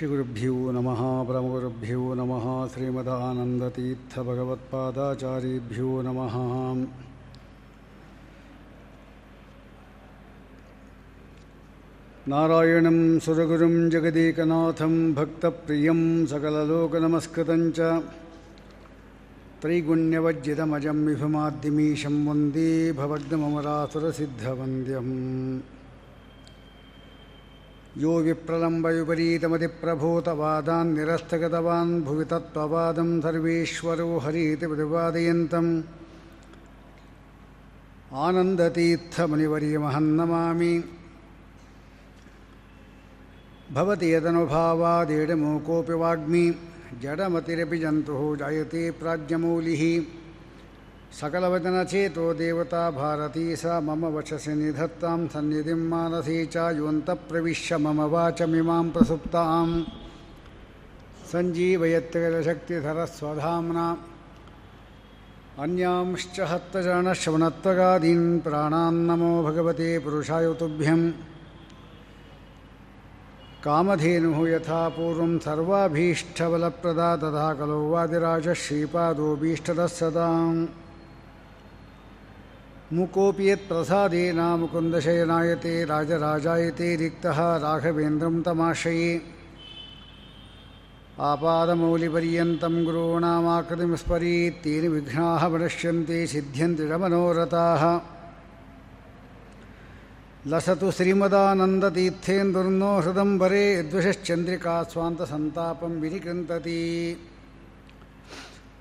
श्रीगुरुभ्यो नमः, ब्रह्मगुरुभ्यो नमः, श्रीमदानन्दतीर्थभगवत्पादाचार्येभ्यो नमः। नारायणं सुरगुरुं जगदीकनाथं भक्तप्रियं सकललोकनमस्कृतं च। त्रैगुण्यवज्जितमजं विभुमाद्यमीशं वंदे भवद्गमरासुरसिद्धवन्द्यम् यो विप्रलम्बविपरीतमतिप्रभूतवादान् निरस्तगतवान् भुवि तत्त्ववादं सर्वेश्वरो हरीति प्रतिपादयन्तम्। आनन्दतीर्थमुनिवर्यमहन्नमामि। भवति यदनुभावादेडमूकोऽपि वाग्मी। जडमतिरपि जन्तुः जायते प्राज्ञमौलिः। सकलवचनचेतो देवता भारती सा मम वचसि निधत्तां सन्निधिं मानसी च योऽन्तप्रविश्य मम वाचमिमां प्रसुप्तां सञ्जीवयत्यशक्तिधरस्वधाम्ना अन्यांश्च हस्तचरणश्रवणत्वगादीन् प्राणान्नमो भगवते पुरुषाय तुभ्यम् कामधेनुः यथा पूर्वं सर्वाभीष्टबलप्रदा तथा खलु वादिराजः श्रीपादोऽभीष्टदः ಮುಕೋಪಿ ಯತ್ ಪ್ರಸಾದೇನ ಮುಕುಂದಶಯನಾಯತೆ ರಾಜರಾಜಾಯತೆ ರಿಕ್ತಃ ರಾಘವೇಂದ್ರಂ ತಮಾಶ್ರಯೇ ಆಪಾದಮೌಲಿಪರ್ಯಂತಂ ಗುರೂಣಾಮಾಕೃತಿಂ ಸ್ಮರೀತ್ತೀನ್ ವಿಘ್ನಾಹ ಮನಶ್ಯಂತೆ ಸಿದ್ಧ್ಯಂತಿ ಮನೋರಥಾಃ ಲಸತು ಶ್ರೀಮದಾನಂದತೀರ್ಥೇಂದುರ್ನೋ ಹೃದಂಬರೇ ಯದ್ವಿಷಶ್ಚಂದ್ರಿಕಾ ಸ್ವಾಂತಸಂತಾಪಂ ವಿನಿಕೃಂತತಿ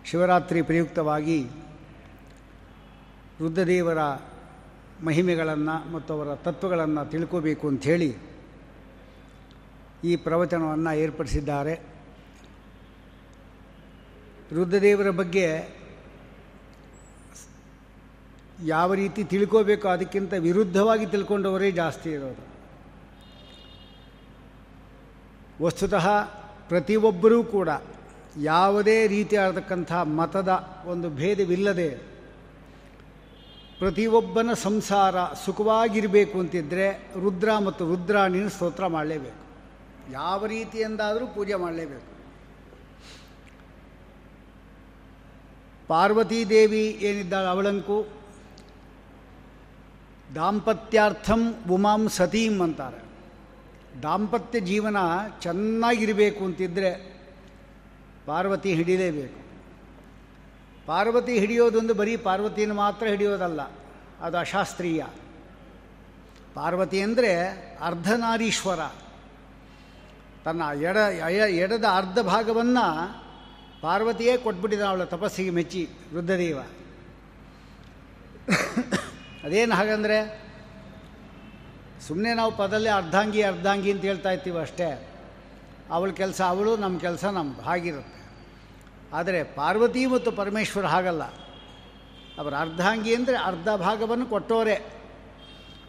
ಶಿವರಾತ್ರಿ ಪ್ರಯುಕ್ತವಾಗಿ ರುದ್ರದೇವರ ಮಹಿಮೆಗಳನ್ನು ಮತ್ತು ಅವರ ತತ್ವಗಳನ್ನು ತಿಳ್ಕೋಬೇಕು ಅಂಥೇಳಿ ಈ ಪ್ರವಚನವನ್ನು ಏರ್ಪಡಿಸಿದ್ದಾರೆ. ರುದ್ರದೇವರ ಬಗ್ಗೆ ಯಾವ ರೀತಿ ತಿಳ್ಕೋಬೇಕು ಅದಕ್ಕಿಂತ ವಿರುದ್ಧವಾಗಿ ತಿಳ್ಕೊಂಡವರೇ ಜಾಸ್ತಿ ಇರೋದು. ವಸ್ತುತಃ ಪ್ರತಿಯೊಬ್ಬರೂ ಕೂಡ ಯಾವುದೇ ರೀತಿಯಾದಕ್ಕಂಥ ಮತದ ಒಂದು ಭೇದವಿಲ್ಲದೆ ಪ್ರತಿಯೊಬ್ಬನ ಸಂಸಾರ ಸುಖವಾಗಿರಬೇಕು ಅಂತಿದ್ದರೆ ರುದ್ರ ಮತ್ತು ರುದ್ರಾಣಿನ ಸ್ತೋತ್ರ ಮಾಡಲೇಬೇಕು. ಯಾವ ರೀತಿಯಿಂದಾದರೂ ಪೂಜೆ ಮಾಡಲೇಬೇಕು. ಪಾರ್ವತೀದೇವಿ ಏನಿದ್ದಾಳೆ ಅವಳಂಕು? ದಾಂಪತ್ಯಾರ್ಥಂ ಉಮಾಂ ಸತೀಂ ಅಂತಾರೆ. ದಾಂಪತ್ಯ ಜೀವನ ಚೆನ್ನಾಗಿರಬೇಕು ಅಂತಿದ್ದರೆ ಪಾರ್ವತಿ ಹಿಡಿಲೇಬೇಕು. ಪಾರ್ವತಿ ಹಿಡಿಯೋದೊಂದು ಬರೀ ಪಾರ್ವತಿಯನ್ನು ಮಾತ್ರ ಹಿಡಿಯೋದಲ್ಲ, ಅದು ಅಶಾಸ್ತ್ರೀಯ. ಪಾರ್ವತಿ ಅಂದರೆ ಅರ್ಧನಾರೀಶ್ವರ. ತನ್ನ ಎಡ ಎಡದ ಅರ್ಧ ಭಾಗವನ್ನು ಪಾರ್ವತಿಯೇ ಕೊಟ್ಬಿಟ್ಟಿದ ಅವಳ ತಪಸ್ಸಿಗೆ ಮೆಚ್ಚಿ ವೃದ್ಧದೇವ ಅದೇನು ಹಾಗಂದರೆ ಸುಮ್ಮನೆ ನಾವು ಪದಲ್ಲೇ ಅರ್ಧಾಂಗಿ ಅರ್ಧಾಂಗಿ ಅಂತ ಹೇಳ್ತಾ ಇರ್ತೀವಿ ಅಷ್ಟೇ ಅವಳ ಕೆಲಸ ಅವಳು ನಮ್ಮ ಕೆಲಸ ನಮ್ಮದು ಹಾಗಿರುತ್ತೆ. ಆದರೆ ಪಾರ್ವತಿ ಮತ್ತು ಪರಮೇಶ್ವರ ಹಾಗಲ್ಲ. ಅವರ ಅರ್ಧಾಂಗಿ ಅಂದರೆ ಅರ್ಧ ಭಾಗವನ್ನು ಕೊಟ್ಟವರೇ.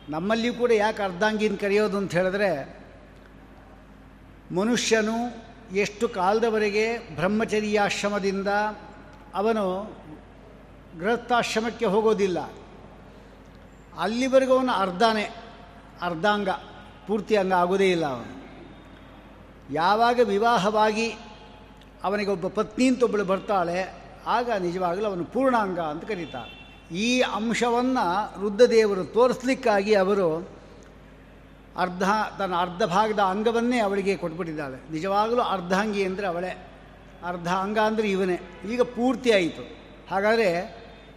ನಮ್ಮಲ್ಲಿಯೂ ಕೂಡ ಯಾಕೆ ಅರ್ಧಾಂಗಿ ಅಂತ ಕರೆಯೋದು ಅಂತ ಹೇಳಿದ್ರೆ, ಮನುಷ್ಯನು ಎಷ್ಟು ಕಾಲದವರೆಗೆ ಬ್ರಹ್ಮಚರ್ಯಾಶ್ರಮದಿಂದ ಅವನು ಗೃಹಸ್ಥಾಶ್ರಮಕ್ಕೆ ಹೋಗೋದಿಲ್ಲ. ಅಲ್ಲಿವರೆಗೂ ಅವನು ಅರ್ಧನೇ, ಅರ್ಧಾಂಗ, ಪೂರ್ತಿ ಅಂಗ ಆಗೋದೇ ಇಲ್ಲ ಅವನು. ಯಾವಾಗ ವಿವಾಹವಾಗಿ ಅವನಿಗೆ ಒಬ್ಬ ಪತ್ನಿ ಅಂತ ಒಬ್ಬಳು ಬರ್ತಾಳೆ, ಆಗ ನಿಜವಾಗಲೂ ಅವನು ಪೂರ್ಣಾಂಗ ಅಂತ ಕರೀತಾರೆ. ಈ ಅಂಶವನ್ನು ರುದ್ರದೇವರು ತೋರಿಸ್ಲಿಕ್ಕಾಗಿ ಅವರು ಅರ್ಧ, ತನ್ನ ಅರ್ಧ ಭಾಗದ ಅಂಗವನ್ನೇ ಅವಳಿಗೆ ಕೊಟ್ಬಿಟ್ಟಿದ್ದಾಳೆ. ನಿಜವಾಗಲೂ ಅರ್ಧಾಂಗಿ ಅಂದರೆ ಅವಳೇ. ಅರ್ಧ ಅಂಗ ಅಂದರೆ ಇವನೇ. ಈಗ ಪೂರ್ತಿ ಆಯಿತು. ಹಾಗಾದರೆ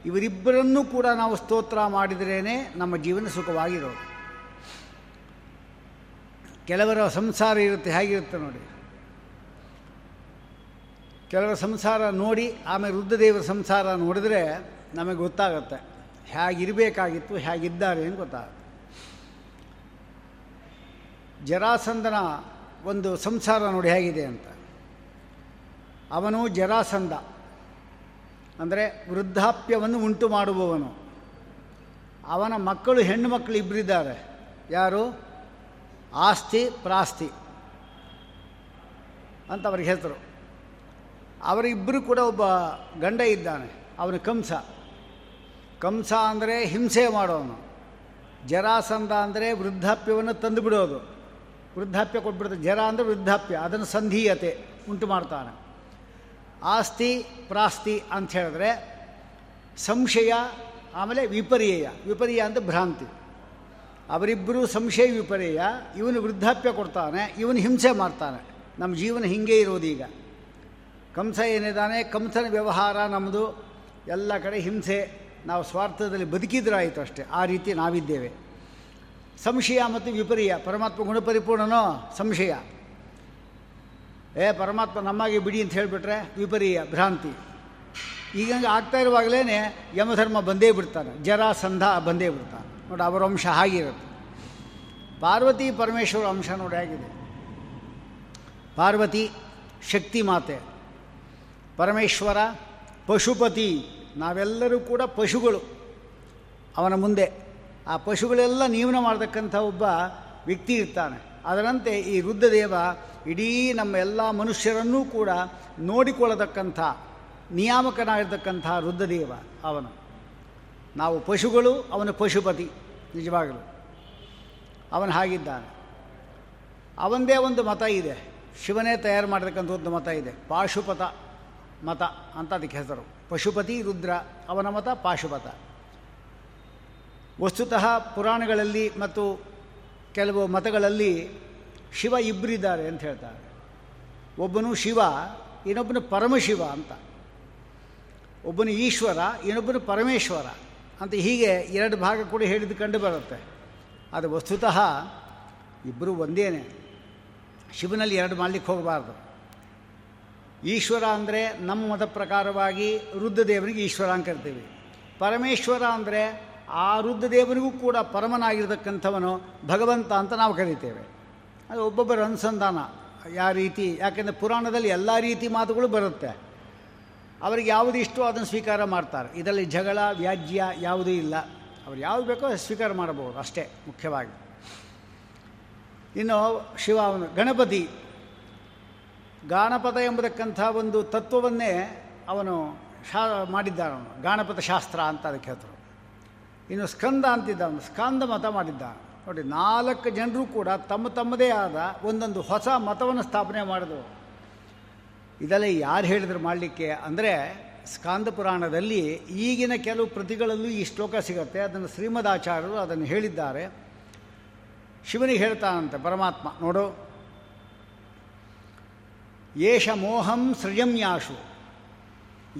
ಇವರಿಬ್ಬರನ್ನೂ ಕೂಡ ನಾವು ಸ್ತೋತ್ರ ಮಾಡಿದ್ರೇ ನಮ್ಮ ಜೀವನ ಸುಖವಾಗಿರೋದು. ಕೆಲವರ ಸಂಸಾರ ಇರುತ್ತೆ, ಹೇಗಿರುತ್ತೆ ನೋಡಿ. ಕೆಲವರ ಸಂಸಾರ ನೋಡಿ, ಆಮೇಲೆ ರುದ್ರದೇವರ ಸಂಸಾರ ನೋಡಿದ್ರೆ ನಮಗೆ ಗೊತ್ತಾಗುತ್ತೆ. ಹೇಗಿರಬೇಕಾಗಿತ್ತು ಹೇಗಿದ್ದಾರೆ ಅಂತ ಗೊತ್ತಾಗುತ್ತೆ. ಜರಾಸಂದನ ಒಂದು ಸಂಸಾರ ನೋಡಿ ಹೇಗಿದೆ ಅಂತ. ಅವನು ಜರಾಸಂದ ಅಂದರೆ ವೃದ್ಧಾಪ್ಯವನ್ನು ಉಂಟು ಮಾಡುವವನು. ಅವನ ಮಕ್ಕಳು, ಹೆಣ್ಣು ಮಕ್ಕಳು ಇಬ್ಬರಿದ್ದಾರೆ ಯಾರು? ಆಸ್ತಿ, ಪ್ರಾಸ್ತಿ ಅಂತ ಅವ್ರಿಗೆ ಹೆಸರು ಅವರಿಬ್ಬರು ಕೂಡ ಒಬ್ಬ ಗಂಡ ಇದ್ದಾನೆ, ಅವನು ಕಂಸ. ಕಂಸ ಅಂದರೆ ಹಿಂಸೆ ಮಾಡೋನು. ಜರಾಸಂಧ ಅಂದರೆ ವೃದ್ಧಾಪ್ಯವನ್ನು ತಂದುಬಿಡೋದು ವೃದ್ಧಾಪ್ಯ ಕೊಟ್ಬಿಡ್ತಾನೆ ಜರ ಅಂದರೆ ವೃದ್ಧಾಪ್ಯ, ಅದನ್ನು ಸಂಧೀಯತೆ ಉಂಟು ಮಾಡ್ತಾನೆ. ಆಸ್ತಿ, ಪ್ರಾಸ್ತಿ ಅಂತ ಹೇಳಿದ್ರೆ ಸಂಶಯ, ಆಮೇಲೆ ವಿಪರ್ಯಯ. ವಿಪರ್ಯ ಅಂತ ಭ್ರಾಂತಿ. ಅವರಿಬ್ಬರು ಸಂಶಯ, ವಿಪರ್ಯಯ. ಇವನು ವೃದ್ಧಾಪ್ಯ ಕೊಡ್ತಾನೆ, ಇವನು ಹಿಂಸೆ ಮಾಡ್ತಾನೆ. ನಮ್ಮ ಜೀವನ ಹಿಂಗೆ ಇರೋದೀಗ ಕಂಸ ಏನಿದ್ದಾನೆ ಕಂಸನ ವ್ಯವಹಾರ ನಮ್ಮದು ಎಲ್ಲ ಕಡೆ ಹಿಂಸೆ. ನಾವು ಸ್ವಾರ್ಥದಲ್ಲಿ ಬದುಕಿದ್ರಾಯಿತು ಅಷ್ಟೇ. ಆ ರೀತಿ ನಾವಿದ್ದೇವೆ. ಸಂಶಯ ಮತ್ತು ವಿಪರ್ಯ ಪರಮಾತ್ಮ ಗುಣಪರಿಪೂರ್ಣನೋ ಸಂಶಯ. ಏ, ಪರಮಾತ್ಮ ನಮ್ಮಾಗೆ ಬಿಡಿ ಅಂತ ಹೇಳಿಬಿಟ್ರೆ ವಿಪರ್ಯ ಭ್ರಾಂತಿ. ಈಗ ಆಗ್ತಾ ಇರುವಾಗಲೇ ಯಮಧರ್ಮ ಬಂದೇ ಬಿಡ್ತಾನೆ. ಜರ ಸಂಧ ಬಂದೇ ಬಿಡ್ತಾನೆ. ನೋಡಿ, ಅವರ ಅಂಶ ಹಾಗಿರುತ್ತೆ. ಪಾರ್ವತಿ ಪರಮೇಶ್ವರ ಅಂಶ ನೋಡಿ ಆಗಿದೆ ಪಾರ್ವತಿ ಶಕ್ತಿ ಮಾತೆ. ಪರಮೇಶ್ವರ, ಪಶುಪತಿ, ನಾವೆಲ್ಲರೂ ಕೂಡ ಪಶುಗಳು. ಅವನ ಮುಂದೆ. ಆ ಪಶುಗಳೆಲ್ಲ ನಿಯಮನ ಮಾಡತಕ್ಕಂಥ ಒಬ್ಬ ವ್ಯಕ್ತಿ ಇರ್ತಾನೆ. ಅದರಂತೆ ಈ ರುದ್ರದೇವ ಇಡೀ ನಮ್ಮ ಎಲ್ಲ ಮನುಷ್ಯರನ್ನೂ ಕೂಡ ನೋಡಿಕೊಳ್ಳತಕ್ಕಂಥ, ನಿಯಾಮಕನಾಗಿರ್ತಕ್ಕಂಥ ರುದ್ರದೇವ ಅವನು. ನಾವು ಪಶುಗಳು, ಅವನ ಪಶುಪತಿ, ನಿಜವಾಗಲು. ಅವನು ಹಾಗಿದ್ದಾನೆ. ಅವನದೇ ಒಂದು ಮತ ಇದೆ. ಶಿವನೇ ತಯಾರು ಮಾಡತಕ್ಕಂಥ ಒಂದು ಮತ ಇದೆ. ಪಾಶುಪತ. ಮತ ಅಂತ ಅದಕ್ಕೆ ಹೆಸರು. ಪಶುಪತಿ, ರುದ್ರ, ಅವನ ಮತ ಪಾಶುಪತ. ವಸ್ತುತಃ ಪುರಾಣಗಳಲ್ಲಿ ಮತ್ತು ಕೆಲವು ಮತಗಳಲ್ಲಿ ಶಿವ ಇಬ್ಬರಿದ್ದಾರೆ ಅಂತ ಹೇಳ್ತಾರೆ. ಒಬ್ಬನು ಶಿವ, ಇನ್ನೊಬ್ಬನು ಪರಮಶಿವ ಅಂತ. ಒಬ್ಬನು ಈಶ್ವರ, ಇನ್ನೊಬ್ಬನು ಪರಮೇಶ್ವರ ಅಂತ ಹೀಗೆ ಎರಡು ಭಾಗ ಕೂಡ ಹೇಳಿದ್ದು ಕಂಡು ಬರುತ್ತೆ. ಅದು ವಸ್ತುತಃ ಇಬ್ಬರು ಒಂದೇನೆ. ಶಿವನಲ್ಲಿ ಎರಡು ಮಾಡಲಿಕ್ಕೆ ಹೋಗಬಾರ್ದು. ಈಶ್ವರ ಅಂದರೆ ನಮ್ಮ ಮತ ಪ್ರಕಾರವಾಗಿ ರುದ್ರದೇವನಿಗೆ ಈಶ್ವರ ಅಂತ ಕರಿತೀವಿ. ಪರಮೇಶ್ವರ ಅಂದರೆ ಆ ರುದ್ರದೇವನಿಗೂ ಕೂಡ ಪರಮನಾಗಿರ್ತಕ್ಕಂಥವನು ಭಗವಂತ ಅಂತ ನಾವು ಕರಿತೇವೆ. ಅದು ಒಬ್ಬೊಬ್ಬರ ಅನುಸಂಧಾನ ಯಾವ ರೀತಿ, ಯಾಕೆಂದರೆ ಪುರಾಣದಲ್ಲಿ ಎಲ್ಲ ರೀತಿ ಮಾತುಗಳು ಬರುತ್ತೆ. ಅವರಿಗೆ ಯಾವುದು ಇಷ್ಟೋ ಅದನ್ನು ಸ್ವೀಕಾರ ಮಾಡ್ತಾರೆ. ಇದರಲ್ಲಿ ಜಗಳ, ವ್ಯಾಜ್ಯ ಯಾವುದೂ ಇಲ್ಲ. ಅವ್ರು ಯಾವುದು ಬೇಕೋ ಸ್ವೀಕಾರ ಮಾಡಬಹುದು ಅಷ್ಟೇ ಮುಖ್ಯವಾಗಿ. ಇನ್ನು ಶಿವ ಗಣಪತಿ. ಗಾಣಪದ ಎಂಬತಕ್ಕಂಥ ಒಂದು ತತ್ವವನ್ನೇ ಅವನು ಶಾ ಮಾಡಿದ್ದಾನವನು. ಗಾಣಪದ ಶಾಸ್ತ್ರ ಅಂತ ಅದಕ್ಕೆ ಹೇಳ್ತರು ಇನ್ನು ಸ್ಕಂದ ಅಂತಿದ್ದ ಅವನು ಸ್ಕಂದ ಮತ ಮಾಡಿದ್ದ ನೋಡಿ, ನಾಲ್ಕು ಜನರು ಕೂಡ ತಮ್ಮ ತಮ್ಮದೇ ಆದ ಒಂದೊಂದು ಹೊಸ ಮತವನ್ನು ಸ್ಥಾಪನೆ ಮಾಡಿದ್ರು ಇದೆಲ್ಲ ಯಾರು ಹೇಳಿದ್ರು ಮಾಡಲಿಕ್ಕೆ ಅಂದರೆ, ಸ್ಕಾಂದ ಪುರಾಣದಲ್ಲಿ ಈಗಿನ ಕೆಲವು ಪ್ರತಿಗಳಲ್ಲೂ ಈ ಶ್ಲೋಕ ಸಿಗುತ್ತೆ. ಅದನ್ನು ಶ್ರೀಮದಾಚಾರ್ಯರು ಅದನ್ನು ಹೇಳಿದ್ದಾರೆ. ಶಿವನಿಗೆ ಹೇಳ್ತಾನಂತೆ ಪರಮಾತ್ಮ, ನೋಡು ಏಷ ಮೋಹಂ ಸೃಜಮ್ಯಾಶು.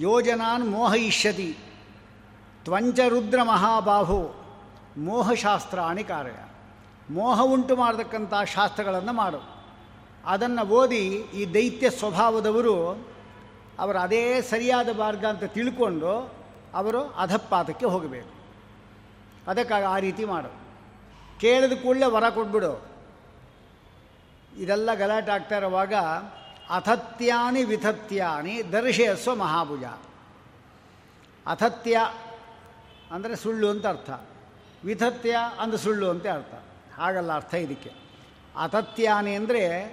ಯೋಜನಾನ್ ಮೋಹಯಿಷ್ಯತಿ. ತ್ವಂಚ ರುದ್ರ ಮಹಾಬಾಹು. ಮೋಹಶಾಸ್ತ್ರಾಣಿ ಕಾರ್ಯ. ಮೋಹ ಉಂಟು ಮಾಡತಕ್ಕಂಥ ಶಾಸ್ತ್ರಗಳನ್ನು ಮಾಡು. ಅದನ್ನು ಓದಿ ಈ ದೈತ್ಯ ಸ್ವಭಾವದವರು ಅವರು ಅದೇ ಸರಿಯಾದ ಮಾರ್ಗ ಅಂತ ತಿಳ್ಕೊಂಡು ಅವರು ಅಧಪಾತಕ್ಕೆ ಹೋಗಬೇಕು. ಅದಕ್ಕಾಗಿ ಆ ರೀತಿ ಮಾಡು. ಕೇಳಿದ ಕೂಡಲೇ ವರ ಕೊಟ್ಬಿಡು. ಇದೆಲ್ಲ ಗಲಾಟೆ ಆಗ್ತಾ ಇರುವಾಗ ಅಥತ್ಯಾನಿ ವಿಥತ್ಯಾನಿ ದರ್ಶಯಸ್ವ ಮಹಾಭುಜ. ಅಥತ್ಯ ಅಂದರೆ ಸುಳ್ಳು ಅಂತ ಅರ್ಥ. ವಿಥತ್ಯ ಅಂದರೆ ಸುಳ್ಳು ಅಂತ ಅರ್ಥ. ಹಾಗಲ್ಲ ಅರ್ಥ ಇದಕ್ಕೆ. ಅಥತ್ಯಾನೆ ಅಂದರೆ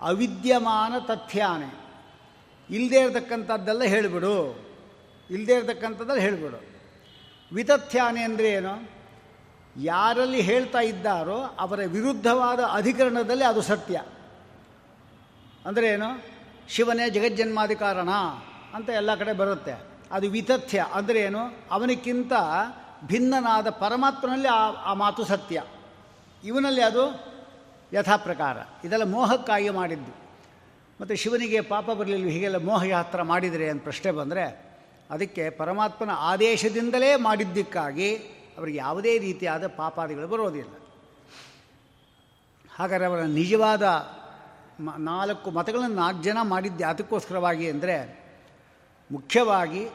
ಅವಿದ್ಯಮಾನ ತಥ್ಯಾನೆ. ಇಲ್ಲದೇ ಇರತಕ್ಕಂಥದ್ದೆಲ್ಲ ಹೇಳಿಬಿಡು. ಇಲ್ಲದೇ ಇರತಕ್ಕಂಥದ್ದೆಲ್ಲ ಹೇಳಿಬಿಡು. ವಿತಥ್ಯಾನೆ ಅಂದರೆ ಏನು? ಯಾರಲ್ಲಿ ಹೇಳ್ತಾ ಇದ್ದಾರೋ ಅವರ ವಿರುದ್ಧವಾದ ಅಧಿಕರಣದಲ್ಲಿ ಅದು ಸತ್ಯ. ಅಂದರೆ ಏನು? ಶಿವನೇ ಜಗಜ್ಜನ್ಮಾಧಿಕಾರಣ ಅಂತ ಎಲ್ಲ ಕಡೆ ಬರುತ್ತೆ. ಅದು ವಿತಥ್ಯ. ಅಂದರೆ ಏನು? ಅವನಿಗಿಂತ ಭಿನ್ನನಾದ ಪರಮಾತ್ಮನಲ್ಲಿ ಆ ಆ ಮಾತು ಸತ್ಯ. ಇವನಲ್ಲಿ ಅದು ಯಥಾಪ್ರಕಾರ. ಇದೆಲ್ಲ ಮೋಹಕ್ಕಾಗಿ ಮಾಡಿದ್ದು. ಮತ್ತು ಶಿವನಿಗೆ ಪಾಪ ಬರಲಿಲ್ಲ, ಹೀಗೆಲ್ಲ ಮೋಹ ಯಾತ್ರ ಮಾಡಿದರೆ ಅಂತ ಪ್ರಶ್ನೆ ಬಂದರೆ, ಅದಕ್ಕೆ ಪರಮಾತ್ಮನ ಆದೇಶದಿಂದಲೇ ಮಾಡಿದ್ದಕ್ಕಾಗಿ ಅವರಿಗೆ ಯಾವುದೇ ರೀತಿಯಾದ ಪಾಪಾದಿಗಳು ಬರೋದಿಲ್ಲ. ಹಾಗಾದರೆ ಅವರ ನಿಜವಾದ ನಾಲ್ಕು ಮತಗಳನ್ನು ನಾಲ್ಕು ಜನ ಮಾಡಿದ್ದೆ. ಅದಕ್ಕೋಸ್ಕರವಾಗಿ ಅಂದರೆ ಮುಖ್ಯವಾಗಿ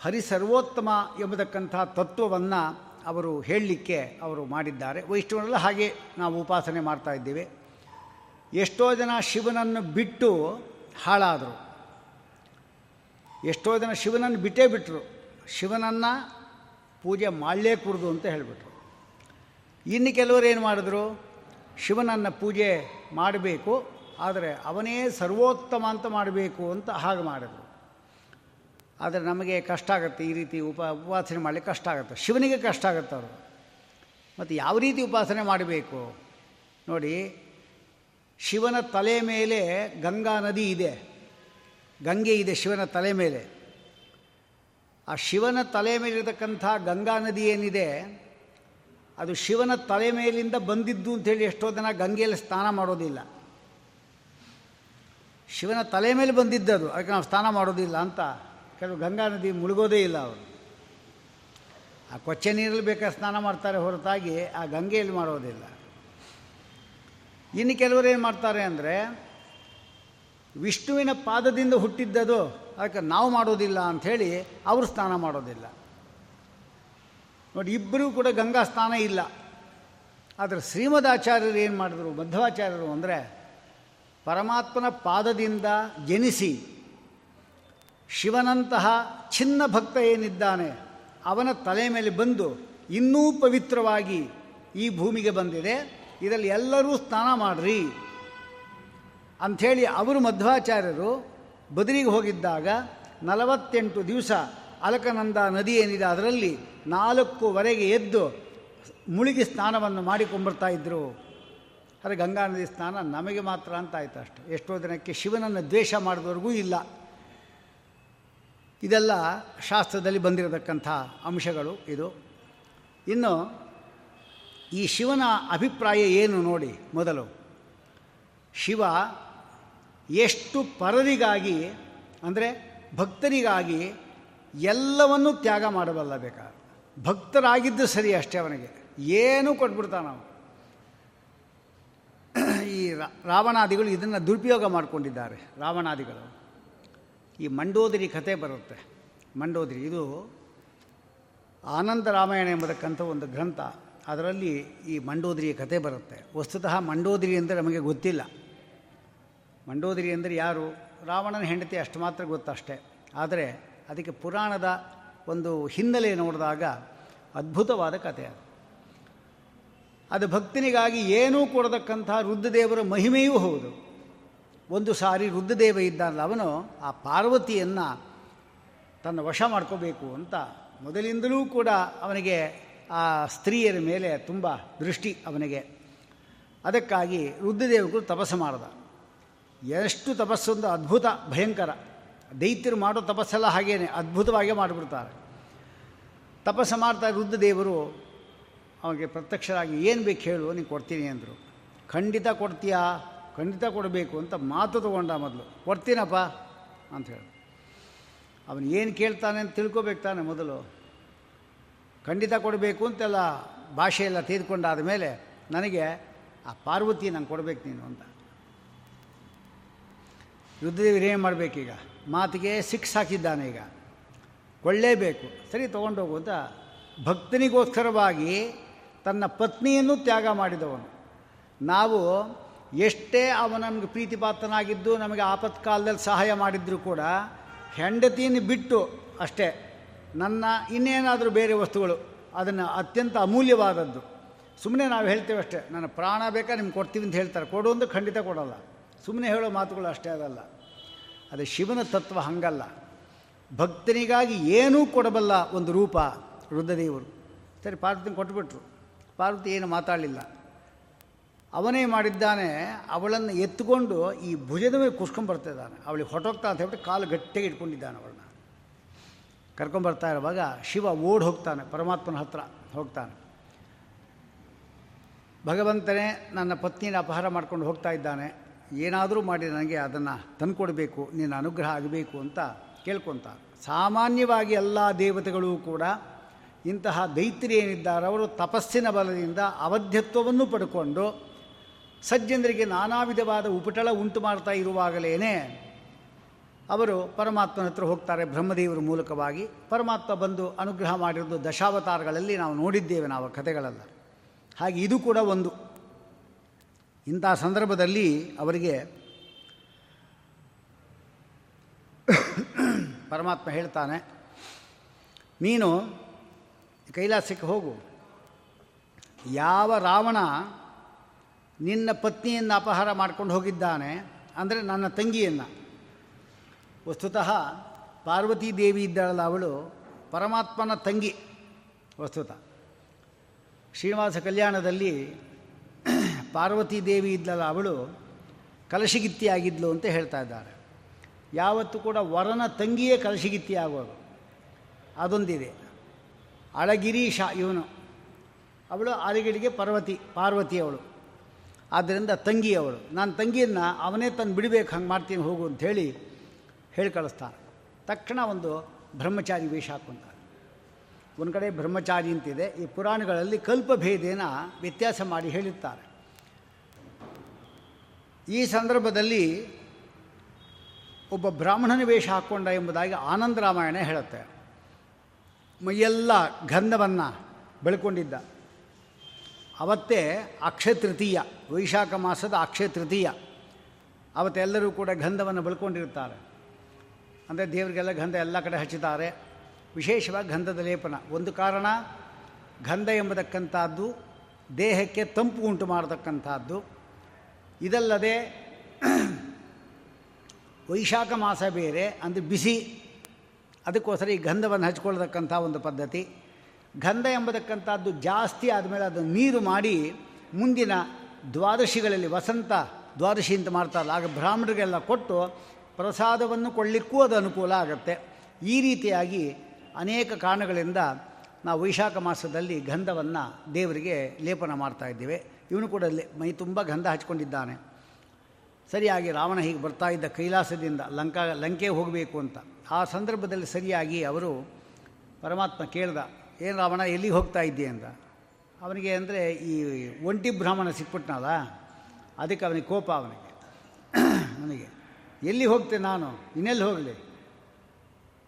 ಹರಿ ಸರ್ವೋತ್ತಮ ಎಂಬತಕ್ಕಂಥ ತತ್ವವನ್ನು ಅವರು ಹೇಳಲಿಕ್ಕೆ ಅವರು ಮಾಡಿದ್ದಾರೆ. ವೈಷ್ಣವರೆಲ್ಲ ಹಾಗೆ ನಾವು ಉಪಾಸನೆ ಮಾಡ್ತಾ ಇದ್ದೇವೆ. ಎಷ್ಟೋ ಜನ ಶಿವನನ್ನು ಬಿಟ್ಟು ಹಾಳಾದರು. ಎಷ್ಟೋ ಜನ ಶಿವನನ್ನು ಬಿಟ್ಟೇ ಬಿಟ್ಟರು ಶಿವನನ್ನು ಪೂಜೆ ಮಾಡಲೇ ಕುಡ್ದು ಅಂತ ಹೇಳಿಬಿಟ್ರು. ಇನ್ನು ಕೆಲವರು ಏನು ಮಾಡಿದ್ರು? ಶಿವನನ್ನು ಪೂಜೆ ಮಾಡಬೇಕು, ಆದರೆ ಅವನೇ ಸರ್ವೋತ್ತಮ ಅಂತ ಮಾಡಬೇಕು ಅಂತ ಹಾಗೆ ಮಾಡಿದ್ರು. ಆದರೆ ನಮಗೆ ಕಷ್ಟ ಆಗುತ್ತೆ, ಈ ರೀತಿ ಉಪ, ಉಪಾಸನೆ ಮಾಡಲಿಕ್ಕೆ ಕಷ್ಟ ಆಗುತ್ತೆ. ಶಿವನಿಗೆ ಕಷ್ಟ ಆಗುತ್ತೆ ಅವರು ಮತ್ತು ಯಾವ ರೀತಿ ಉಪಾಸನೆ ಮಾಡಬೇಕು? ನೋಡಿ, ಶಿವನ ತಲೆ ಮೇಲೆ ಗಂಗಾ ನದಿ ಇದೆ. ಗಂಗೆ ಇದೆ ಶಿವನ ತಲೆ ಮೇಲೆ. ಆ ಶಿವನ ತಲೆ ಮೇಲಿರತಕ್ಕಂಥ ಗಂಗಾ ನದಿ ಏನಿದೆ ಅದು ಶಿವನ ತಲೆ ಮೇಲಿಂದ ಬಂದಿದ್ದು ಅಂಥೇಳಿ ಎಷ್ಟೋ ಜನ ಗಂಗೆಯಲ್ಲಿ ಸ್ನಾನ ಮಾಡೋದಿಲ್ಲ. ಶಿವನ ತಲೆ ಮೇಲೆ ಬಂದಿದ್ದದು, ಅದಕ್ಕೆ ನಾವು ಸ್ನಾನ ಮಾಡೋದಿಲ್ಲ ಅಂತ ಕೆಲವು ಗಂಗಾ ನದಿ ಮುಳುಗೋದೇ ಇಲ್ಲ ಅವರು. ಆ ಕೊಚ್ಚೆ ನೀರಲ್ಲಿ ಬೇಕಾದ್ರೆ ಸ್ನಾನ ಮಾಡ್ತಾರೆ ಹೊರತಾಗಿ ಆ ಗಂಗೆಯಲ್ಲಿ ಮಾಡೋದಿಲ್ಲ. ಇನ್ನು ಕೆಲವರು ಏನು ಮಾಡ್ತಾರೆ ಅಂದರೆ ವಿಷ್ಣುವಿನ ಪಾದದಿಂದ ಹುಟ್ಟಿದ್ದದು, ಅದಕ್ಕೆ ನಾವು ಮಾಡೋದಿಲ್ಲ ಅಂಥೇಳಿ ಅವರು ಸ್ನಾನ ಮಾಡೋದಿಲ್ಲ. ನೋಡಿ ಇಬ್ಬರೂ ಕೂಡ ಗಂಗಾ ಸ್ನಾನ ಇಲ್ಲ. ಆದರೆ ಶ್ರೀಮದಾಚಾರ್ಯರು ಏನು ಮಾಡಿದ್ರು? ಮಧ್ವಾಚಾರ್ಯರು ಅಂದರೆ ಪರಮಾತ್ಮನ ಪಾದದಿಂದ ಜನಿಸಿ ಶಿವನಂತಹ ಚಿನ್ನ ಭಕ್ತ ಏನಿದ್ದಾನೆ, ಅವನ ತಲೆ ಮೇಲೆ ಬಂದು ಇನ್ನೂ ಪವಿತ್ರವಾಗಿ ಈ ಭೂಮಿಗೆ ಬಂದಿದೆ. ಇದರಲ್ಲಿ ಎಲ್ಲರೂ ಸ್ನಾನ ಮಾಡ್ರಿ ಅಂಥೇಳಿ ಅವರು ಮಧ್ವಾಚಾರ್ಯರು ಬದರಿಗೆ ಹೋಗಿದ್ದಾಗ ನಲವತ್ತೆಂಟು ದಿವಸ ಅಲಕನಂದ ನದಿ ಏನಿದೆ ಅದರಲ್ಲಿ ನಾಲ್ಕುವರೆಗೆ ಎದ್ದು ಮುಳುಗಿ ಸ್ನಾನವನ್ನು ಮಾಡಿಕೊಂಬರ್ತಾ ಇದ್ದರು ಆದರೆ ಗಂಗಾ ನದಿ ಸ್ನಾನ ನಮಗೆ ಮಾತ್ರ ಅಂತ ಆಯ್ತು ಅಷ್ಟೆ. ಎಷ್ಟೋ ದಿನಕ್ಕೆ ಶಿವನನ್ನು ದ್ವೇಷ ಮಾಡಿದವ್ರಿಗೂ ಇಲ್ಲ. ಇದೆಲ್ಲ ಶಾಸ್ತ್ರದಲ್ಲಿ ಬಂದಿರತಕ್ಕಂಥ ಅಂಶಗಳು ಇದು. ಇನ್ನು ಈ ಶಿವನ ಅಭಿಪ್ರಾಯ ಏನು ನೋಡಿ ಮೊದಲು. ಶಿವ ಎಷ್ಟು ಪರರಿಗಾಗಿ, ಅಂದರೆ ಭಕ್ತರಿಗಾಗಿ ಎಲ್ಲವನ್ನೂ ತ್ಯಾಗ ಮಾಡಬಲ್ಲ ಬೇಕಾದ ಭಕ್ತರಾಗಿದ್ದು ಸರಿ ಅಷ್ಟೇ ಅವನಿಗೆ. ಏನೂ ಕೊಟ್ಬಿಡ್ತಾನ ನಾವು. ಈ ರಾವಣಾದಿಗಳು ಇದನ್ನು ದುರುಪಯೋಗ ಮಾಡಿಕೊಂಡಿದ್ದಾರೆ, ರಾವಣಾದಿಗಳು. ಈ ಮಂಡೋದರಿ ಕಥೆ ಬರುತ್ತೆ. ಮಂಡೋದರಿ, ಇದು ಆನಂದ ರಾಮಾಯಣ ಎಂಬತಕ್ಕಂಥ ಒಂದು ಗ್ರಂಥ. ಅದರಲ್ಲಿ ಈ ಮಂಡೋದರಿಯ ಕಥೆ ಬರುತ್ತೆ. ವಸ್ತುತಃ ಮಂಡೋದರಿ ಅಂದರೆ ನಮಗೆ ಗೊತ್ತಿಲ್ಲ. ಮಂಡೋದರಿ ಅಂದರೆ ಯಾರು? ರಾವಣನ ಹೆಂಡತಿ ಅಷ್ಟು ಮಾತ್ರ ಗೊತ್ತಷ್ಟೇ. ಆದರೆ ಅದಕ್ಕೆ ಪುರಾಣದ ಒಂದು ಹಿನ್ನೆಲೆ ನೋಡಿದಾಗ ಅದ್ಭುತವಾದ ಕಥೆ ಅದು. ಅದು ಭಕ್ತನಿಗಾಗಿ ಏನೂ ಕೊಡತಕ್ಕಂಥ ರುದ್ರದೇವರ ಮಹಿಮೆಯೂ ಹೌದು. ಒಂದು ಸಾರಿ ರುದ್ರದೇವ ಇದ್ದಾನಲ್ಲ ಅವನು ಆ ಪಾರ್ವತಿಯನ್ನು ತನ್ನ ವಶ ಮಾಡ್ಕೋಬೇಕು ಅಂತ ಮೊದಲಿಂದಲೂ ಕೂಡ ಅವನಿಗೆ ಆ ಸ್ತ್ರೀಯರ ಮೇಲೆ ತುಂಬ ದೃಷ್ಟಿ ಅವನಿಗೆ. ಅದಕ್ಕಾಗಿ ರುದ್ರದೇವಗಳು ತಪಸ್ಸು ಮಾಡಿದ. ಎಷ್ಟು ತಪಸ್ಸೊಂದು ಅದ್ಭುತ, ಭಯಂಕರ. ದೈತ್ಯರು ಮಾಡೋ ತಪಸ್ಸೆಲ್ಲ ಹಾಗೇನೆ, ಅದ್ಭುತವಾಗೇ ಮಾಡಿಬಿಡ್ತಾರೆ. ತಪಸ್ಸು ಮಾಡ್ತಾ ರುದ್ರದೇವರು ಅವನಿಗೆ ಪ್ರತ್ಯಕ್ಷರಾಗಿ, ಏನು ಬೇಕು ಹೇಳು, ನೀನು ಕೊಡ್ತೀನಿ ಅಂದರು. ಖಂಡಿತ ಕೊಡ್ತೀಯಾ? ಖಂಡಿತ ಕೊಡಬೇಕು ಅಂತ ಮಾತು ತಗೊಂಡ ಮೊದಲು. ಕೊಡ್ತೀನಪ್ಪ ಅಂತ ಹೇಳಿ ಅವನು ಏನು ಕೇಳ್ತಾನೆ ಅಂತ ತಿಳ್ಕೊಬೇಕು ತಾನೆ ಮೊದಲು. ಖಂಡಿತ ಕೊಡಬೇಕು ಅಂತೆಲ್ಲ ಭಾಷೆಯೆಲ್ಲ ತೆಗೆದುಕೊಂಡಾದ ಮೇಲೆ ನನಗೆ, ಆ ಪಾರ್ವತಿ ನಂಗೆ ಕೊಡಬೇಕು ನೀನು ಅಂತ. ರುದ್ರದೇವರು ಏನು ಮಾಡಬೇಕೀಗ? ಮಾತಿಗೆ ಸಿಕ್ಸ್ ಹಾಕಿದ್ದಾನೆ ಈಗ. ಕೊಳ್ಳೇಬೇಕು ಸರಿ, ತೊಗೊಂಡೋಗು ಅಂತ ಭಕ್ತನಿಗೋಸ್ಕರವಾಗಿ ತನ್ನ ಪತ್ನಿಯನ್ನು ತ್ಯಾಗ ಮಾಡಿದವನು. ನಾವು ಎಷ್ಟೇ ಅವ ನಮಗೆ ಪ್ರೀತಿಪಾತ್ರನಾಗಿದ್ದು, ನಮಗೆ ಆಪತ್ಕಾಲದಲ್ಲಿ ಸಹಾಯ ಮಾಡಿದರೂ ಕೂಡ ಹೆಂಡತಿಯನ್ನು ಬಿಟ್ಟು ಅಷ್ಟೇ, ನನ್ನ ಇನ್ನೇನಾದರೂ ಬೇರೆ ವಸ್ತುಗಳು, ಅದನ್ನು ಅತ್ಯಂತ ಅಮೂಲ್ಯವಾದದ್ದು. ಸುಮ್ಮನೆ ನಾವು ಹೇಳ್ತೇವೆ ಅಷ್ಟೇ, ನನ್ನ ಪ್ರಾಣ ಬೇಕಾ, ನಿಮ್ಗೆ ಕೊಡ್ತೀವಿ ಅಂತ ಹೇಳ್ತಾರೆ. ಕೊಡು ಖಂಡಿತ ಕೊಡಲ್ಲ. ಸುಮ್ಮನೆ ಹೇಳೋ ಮಾತುಗಳು ಅಷ್ಟೇ, ಅದಲ್ಲ. ಅದು ಶಿವನ ತತ್ವ ಹಂಗಲ್ಲ. ಭಕ್ತನಿಗಾಗಿ ಏನೂ ಕೊಡಬಲ್ಲ ಒಂದು ರೂಪ ರುದ್ರದೇವರು ಸರಿ, ಪಾರ್ವತಿನ ಕೊಟ್ಬಿಟ್ರು. ಪಾರ್ವತಿ ಏನು ಮಾತಾಡಲಿಲ್ಲ. ಅವನೇ ಮಾಡಿದ್ದಾನೆ, ಅವಳನ್ನು ಎತ್ತುಕೊಂಡು ಈ ಭುಜದ ಮೇಲೆ ಕುಸ್ಕೊಂಡ್ಬರ್ತಿದ್ದಾನೆ ಅವಳಿಗೆ ಹೊಟ್ಟೋಗ್ತಾ ಅಂತ ಹೇಳ್ಬಿಟ್ಟು ಕಾಲು ಗಟ್ಟಿಗೆ ಇಟ್ಕೊಂಡಿದ್ದಾನೆ ಅವಳನ್ನ. ಕರ್ಕೊಂಬರ್ತಾ ಇರುವಾಗ ಶಿವ ಓಡಿ ಹೋಗ್ತಾನೆ, ಪರಮಾತ್ಮನ ಹತ್ರ ಹೋಗ್ತಾನೆ. ಭಗವಂತನೇ ನನ್ನ ಪತ್ನಿನ ಅಪಹಾರ ಮಾಡ್ಕೊಂಡು ಹೋಗ್ತಾ ಇದ್ದಾನೆ. ಏನಾದರೂ ಮಾಡಿ ನನಗೆ ಅದನ್ನು ತಂದುಕೊಡಬೇಕು, ನಿನ್ನ ಅನುಗ್ರಹ ಆಗಬೇಕು ಅಂತ ಕೇಳ್ಕೊತಾರೆ ಸಾಮಾನ್ಯವಾಗಿ ಎಲ್ಲ ದೇವತೆಗಳು ಕೂಡ ಇಂತಹ ದೈತ್ರಿ ಏನಿದ್ದಾರೆ ಅವರು ತಪಸ್ಸಿನ ಬಲದಿಂದ ಅವಧ್ಯತ್ವವನ್ನು ಪಡ್ಕೊಂಡು ಸಜ್ಜನರಿಗೆ ನಾನಾ ವಿಧವಾದ ಉಪಟಳ ಉಂಟು ಮಾಡ್ತಾ ಇರುವಾಗಲೇ ಅವರು ಪರಮಾತ್ಮನ ಹತ್ರ ಹೋಗ್ತಾರೆ. ಬ್ರಹ್ಮದೇವರ ಮೂಲಕವಾಗಿ ಪರಮಾತ್ಮ ಬಂದು ಅನುಗ್ರಹ ಮಾಡಿರೋದು ದಶಾವತಾರಗಳಲ್ಲಿ ನಾವು ನೋಡಿದ್ದೇವೆ ನಾವು ಕಥೆಗಳೆಲ್ಲ ಹಾಗೆ ಇದು ಕೂಡ ಒಂದು. ಇಂಥ ಸಂದರ್ಭದಲ್ಲಿ ಅವರಿಗೆ ಪರಮಾತ್ಮ ಹೇಳ್ತಾನೆ, ನೀನು ಕೈಲಾಸಕ್ಕೆ ಹೋಗು. ಯಾವ ರಾವಣ ನಿನ್ನ ಪತ್ನಿಯನ್ನು ಅಪಹಾರ ಮಾಡ್ಕೊಂಡು ಹೋಗಿದ್ದಾನೆ ಅಂದರೆ ನನ್ನ ತಂಗಿಯನ್ನು. ವಸ್ತುತಃ ಪಾರ್ವತೀ ದೇವಿ ಇದ್ದಾಳಲ್ಲ ಅವಳು, ಪರಮಾತ್ಮನ ತಂಗಿ ವಸ್ತುತ. ಶ್ರೀನಿವಾಸ ಕಲ್ಯಾಣದಲ್ಲಿ ಪಾರ್ವತೀ ದೇವಿ ಇದ್ಲಲ್ಲ ಅವಳು ಕಲಶಗಿತ್ತಿ ಆಗಿದ್ಲು ಅಂತ ಹೇಳ್ತಾ ಇದ್ದಾರೆ. ಯಾವತ್ತೂ ಕೂಡ ವರನ ತಂಗಿಯೇ ಕಲಶಗಿತ್ತಿ ಆಗೋದು. ಅದೊಂದಿದೆ. ಅಳಗಿರಿ ಶಾ ಇವನು. ಅವಳು ಅಳಗಿರಿಗೆ ಪರ್ವತಿ, ಪಾರ್ವತಿ ಅವಳು. ಆದ್ದರಿಂದ ತಂಗಿ ಅವಳು. ನಾನು ತಂಗಿಯನ್ನು ಅವನೇ ತಂದು ಬಿಡಬೇಕು, ಹಂಗೆ ಮಾಡ್ತೀನಿ, ಹೋಗು ಅಂತ ಹೇಳಿ ಹೇಳಿ ಕಳಿಸ್ತಾನೆ. ತಕ್ಷಣ ಒಂದು ಬ್ರಹ್ಮಚಾರಿ ವೇಷ ಹಾಕೊಂತ ಒಂದು ಕಡೆ ಬ್ರಹ್ಮಚಾರಿ ಅಂತಿದೆ. ಈ ಪುರಾಣಗಳಲ್ಲಿ ಕಲ್ಪಭೇದೇನ ವ್ಯತ್ಯಾಸ ಮಾಡಿ ಹೇಳಿರ್ತಾರೆ. ಈ ಸಂದರ್ಭದಲ್ಲಿ ಒಬ್ಬ ಬ್ರಾಹ್ಮಣನ ವೇಷ ಹಾಕ್ಕೊಂಡ ಎಂಬುದಾಗಿ ಆನಂದ ರಾಮಾಯಣ ಹೇಳುತ್ತೆ. ಮೈಯೆಲ್ಲ ಗಂಧವನ್ನು ಬೆಳ್ಕೊಂಡಿದ್ದ. ಅವತ್ತೇ ಅಕ್ಷಯ ತೃತೀಯ, ವೈಶಾಖ ಮಾಸದ ಅಕ್ಷಯ ತೃತೀಯ. ಅವತ್ತೆಲ್ಲರೂ ಕೂಡ ಗಂಧವನ್ನು ಬೆಳ್ಕೊಂಡಿರ್ತಾರೆ. ಅಂದರೆ ದೇವರಿಗೆಲ್ಲ ಗಂಧ ಎಲ್ಲ ಕಡೆ ಹಚ್ಚಿದ್ದಾರೆ. ವಿಶೇಷವಾಗಿ ಗಂಧದ ಲೇಪನ. ಒಂದು ಕಾರಣ, ಗಂಧ ಎಂಬತಕ್ಕಂಥದ್ದು ದೇಹಕ್ಕೆ ತಂಪು ಉಂಟು ಮಾಡತಕ್ಕಂಥದ್ದು. ಇದಲ್ಲದೆ ವೈಶಾಖ ಮಾಸ ಬೇರೆ, ಅಂದರೆ ಬಿಸಿ. ಅದಕ್ಕೋಸ್ಕರ ಈ ಗಂಧವನ್ನು ಹಚ್ಕೊಳ್ತಕ್ಕಂಥ ಒಂದು ಪದ್ಧತಿ. ಗಂಧ ಎಂಬತಕ್ಕಂಥದ್ದು ಜಾಸ್ತಿ ಆದಮೇಲೆ ಅದನ್ನು ನೀರು ಮಾಡಿ ಮುಂದಿನ ದ್ವಾದಶಿಗಳಲ್ಲಿ, ವಸಂತ ದ್ವಾದಶಿ ಅಂತ ಮಾಡ್ತಾರಲ್ಲ, ಆಗ ಬ್ರಾಹ್ಮಣರಿಗೆಲ್ಲ ಕೊಟ್ಟು ಪ್ರಸಾದವನ್ನು ಕೊಳ್ಳಿಕ್ಕೂ ಅದು ಅನುಕೂಲ ಆಗುತ್ತೆ. ಈ ರೀತಿಯಾಗಿ ಅನೇಕ ಕಾರಣಗಳಿಂದ ನಾವು ವೈಶಾಖ ಮಾಸದಲ್ಲಿ ಗಂಧವನ್ನು ದೇವರಿಗೆ ಲೇಪನ ಮಾಡ್ತಾ ಇದ್ದೇವೆ. ಇವನು ಕೂಡ ಅಲ್ಲಿ ಮೈ ತುಂಬ ಗಂಧ ಹಚ್ಕೊಂಡಿದ್ದಾನೆ. ಸರಿಯಾಗಿ ರಾವಣ ಹೀಗೆ ಬರ್ತಾ ಇದ್ದ ಕೈಲಾಸದಿಂದ ಲಂಕಾ ಲಂಕೆ ಹೋಗಬೇಕು ಅಂತ. ಆ ಸಂದರ್ಭದಲ್ಲಿ ಸರಿಯಾಗಿ ಅವರು ಪರಮಾತ್ಮ ಕೇಳ್ದ, ಏನು ರಾವಣ, ಎಲ್ಲಿಗೆ ಹೋಗ್ತಾ ಇದ್ದೆ ಅಂತ ಅವನಿಗೆ ಅಂದರೆ, ಈ ಒಂಟಿ ಬ್ರಾಹ್ಮಣ ಸಿಕ್ಬಿಟ್ನಲ್ಲ, ಅದಕ್ಕೆ ಅವನಿಗೆ ಕೋಪ ಅವನಿಗೆ. ನನಗೆ ಎಲ್ಲಿ ಹೋಗ್ತೆ ನಾನು? ಇನ್ನೆಲ್ಲಿ ಹೋಗಲಿ?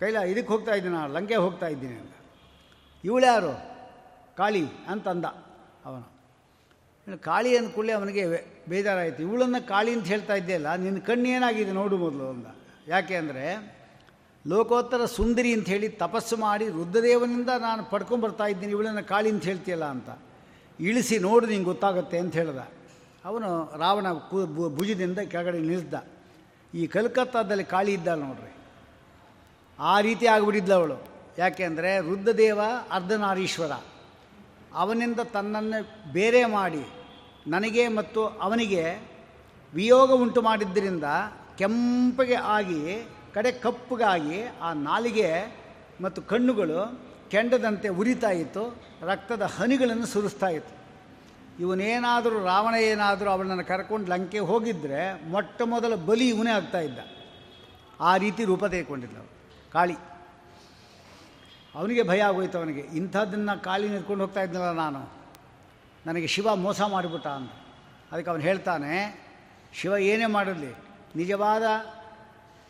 ಕೈಲ, ಇದಕ್ಕೆ ಹೋಗ್ತಾ ಇದ್ದೀನಿ ನಾನು ಲಂಕೆ ಹೋಗ್ತಾ ಇದ್ದೀನಿ ಅಂತ ಇವಳ್ಯಾರು ಕಾಳಿ ಅಂತಂದ ಅವನು. ಕಾಳಿ ಕೂಡಲೇ ಅವನಿಗೆ ಬೇಜಾರಾಯಿತು. ಇವಳನ್ನು ಕಾಳಿ ಅಂತ ಹೇಳ್ತಾ ಇದ್ದೆಯಲ್ಲ, ನಿನ್ನ ಕಣ್ಣು ಏನಾಗಿದೆ ನೋಡು ಮೊದಲು ಅಂದ. ಯಾಕೆ ಅಂದರೆ, ಲೋಕೋತ್ತರ ಸುಂದರಿ ಅಂತ ಹೇಳಿ ತಪಸ್ಸು ಮಾಡಿ ರುದ್ರದೇವನಿಂದ ನಾನು ಪಡ್ಕೊಂಬರ್ತಾ ಇದ್ದೀನಿ, ಇವಳನ್ನು ಕಾಳಿ ಅಂತ ಹೇಳ್ತೀಯಲ್ಲ ಅಂತ. ಇಳಿಸಿ ನೋಡು, ನಿಂಗೆ ಗೊತ್ತಾಗುತ್ತೆ ಅಂತ ಹೇಳ್ದ. ಅವನು ರಾವಣ ಭುಜದಿಂದ ಕೆಳಗಡೆ ನಿಲ್ಸ್ದ. ಈ ಕಲ್ಕತ್ತಾದಲ್ಲಿ ಕಾಳಿ ಇದ್ದಾಳೆ ನೋಡ್ರಿ. ಆ ರೀತಿ ಆಗಿಬಿಟ್ಟಿದ್ಲು ಅವಳು. ಯಾಕೆ ಅಂದರೆ, ರುದ್ರದೇವ ಅರ್ಧನಾರೀಶ್ವರ. ಅವನಿಂದ ತನ್ನನ್ನು ಬೇರೆ ಮಾಡಿ ನನಗೆ ಮತ್ತು ಅವನಿಗೆ ವಿಯೋಗ ಉಂಟು ಮಾಡಿದ್ದರಿಂದ ಕೆಂಪಗೆ ಆಗಿ, ಕಡೆ ಕಪ್ಪಗಾಗಿ ಆ ನಾಲಿಗೆ ಮತ್ತು ಕಣ್ಣುಗಳು ಕೆಂಡದಂತೆ ಉರಿತಾ ಇತ್ತು, ರಕ್ತದ ಹನಿಗಳನ್ನು ಸುರಿಸ್ತಾ ಇತ್ತು. ಇವನೇನಾದರೂ ರಾವಣ ಏನಾದರೂ ಅವಳನ್ನು ಕರ್ಕೊಂಡು ಲಂಕೆ ಹೋಗಿದ್ದರೆ ಮೊಟ್ಟ ಮೊದಲ ಬಲಿ ಇವನೇ ಇದ್ದ. ಆ ರೀತಿ ರೂಪ ತೆಗೆದುಕೊಂಡಿದ್ದ ಕಾಳಿ. ಅವನಿಗೆ ಭಯ ಆಗೋಯ್ತು ಅವನಿಗೆ. ಇಂಥದ್ದನ್ನು ಕಾಳಿ ನಿಂತ್ಕೊಂಡು ಹೋಗ್ತಾ ಇದ್ನಲ್ಲ ನಾನು. ನನಗೆ ಶಿವ ಮೋಸ ಮಾಡಿಬಿಟ್ಟ ಅಂತ ಅದಕ್ಕೆ ಅವನು ಹೇಳ್ತಾನೆ, ಶಿವ ಏನೇ ಮಾಡಲಿ ನಿಜವಾದ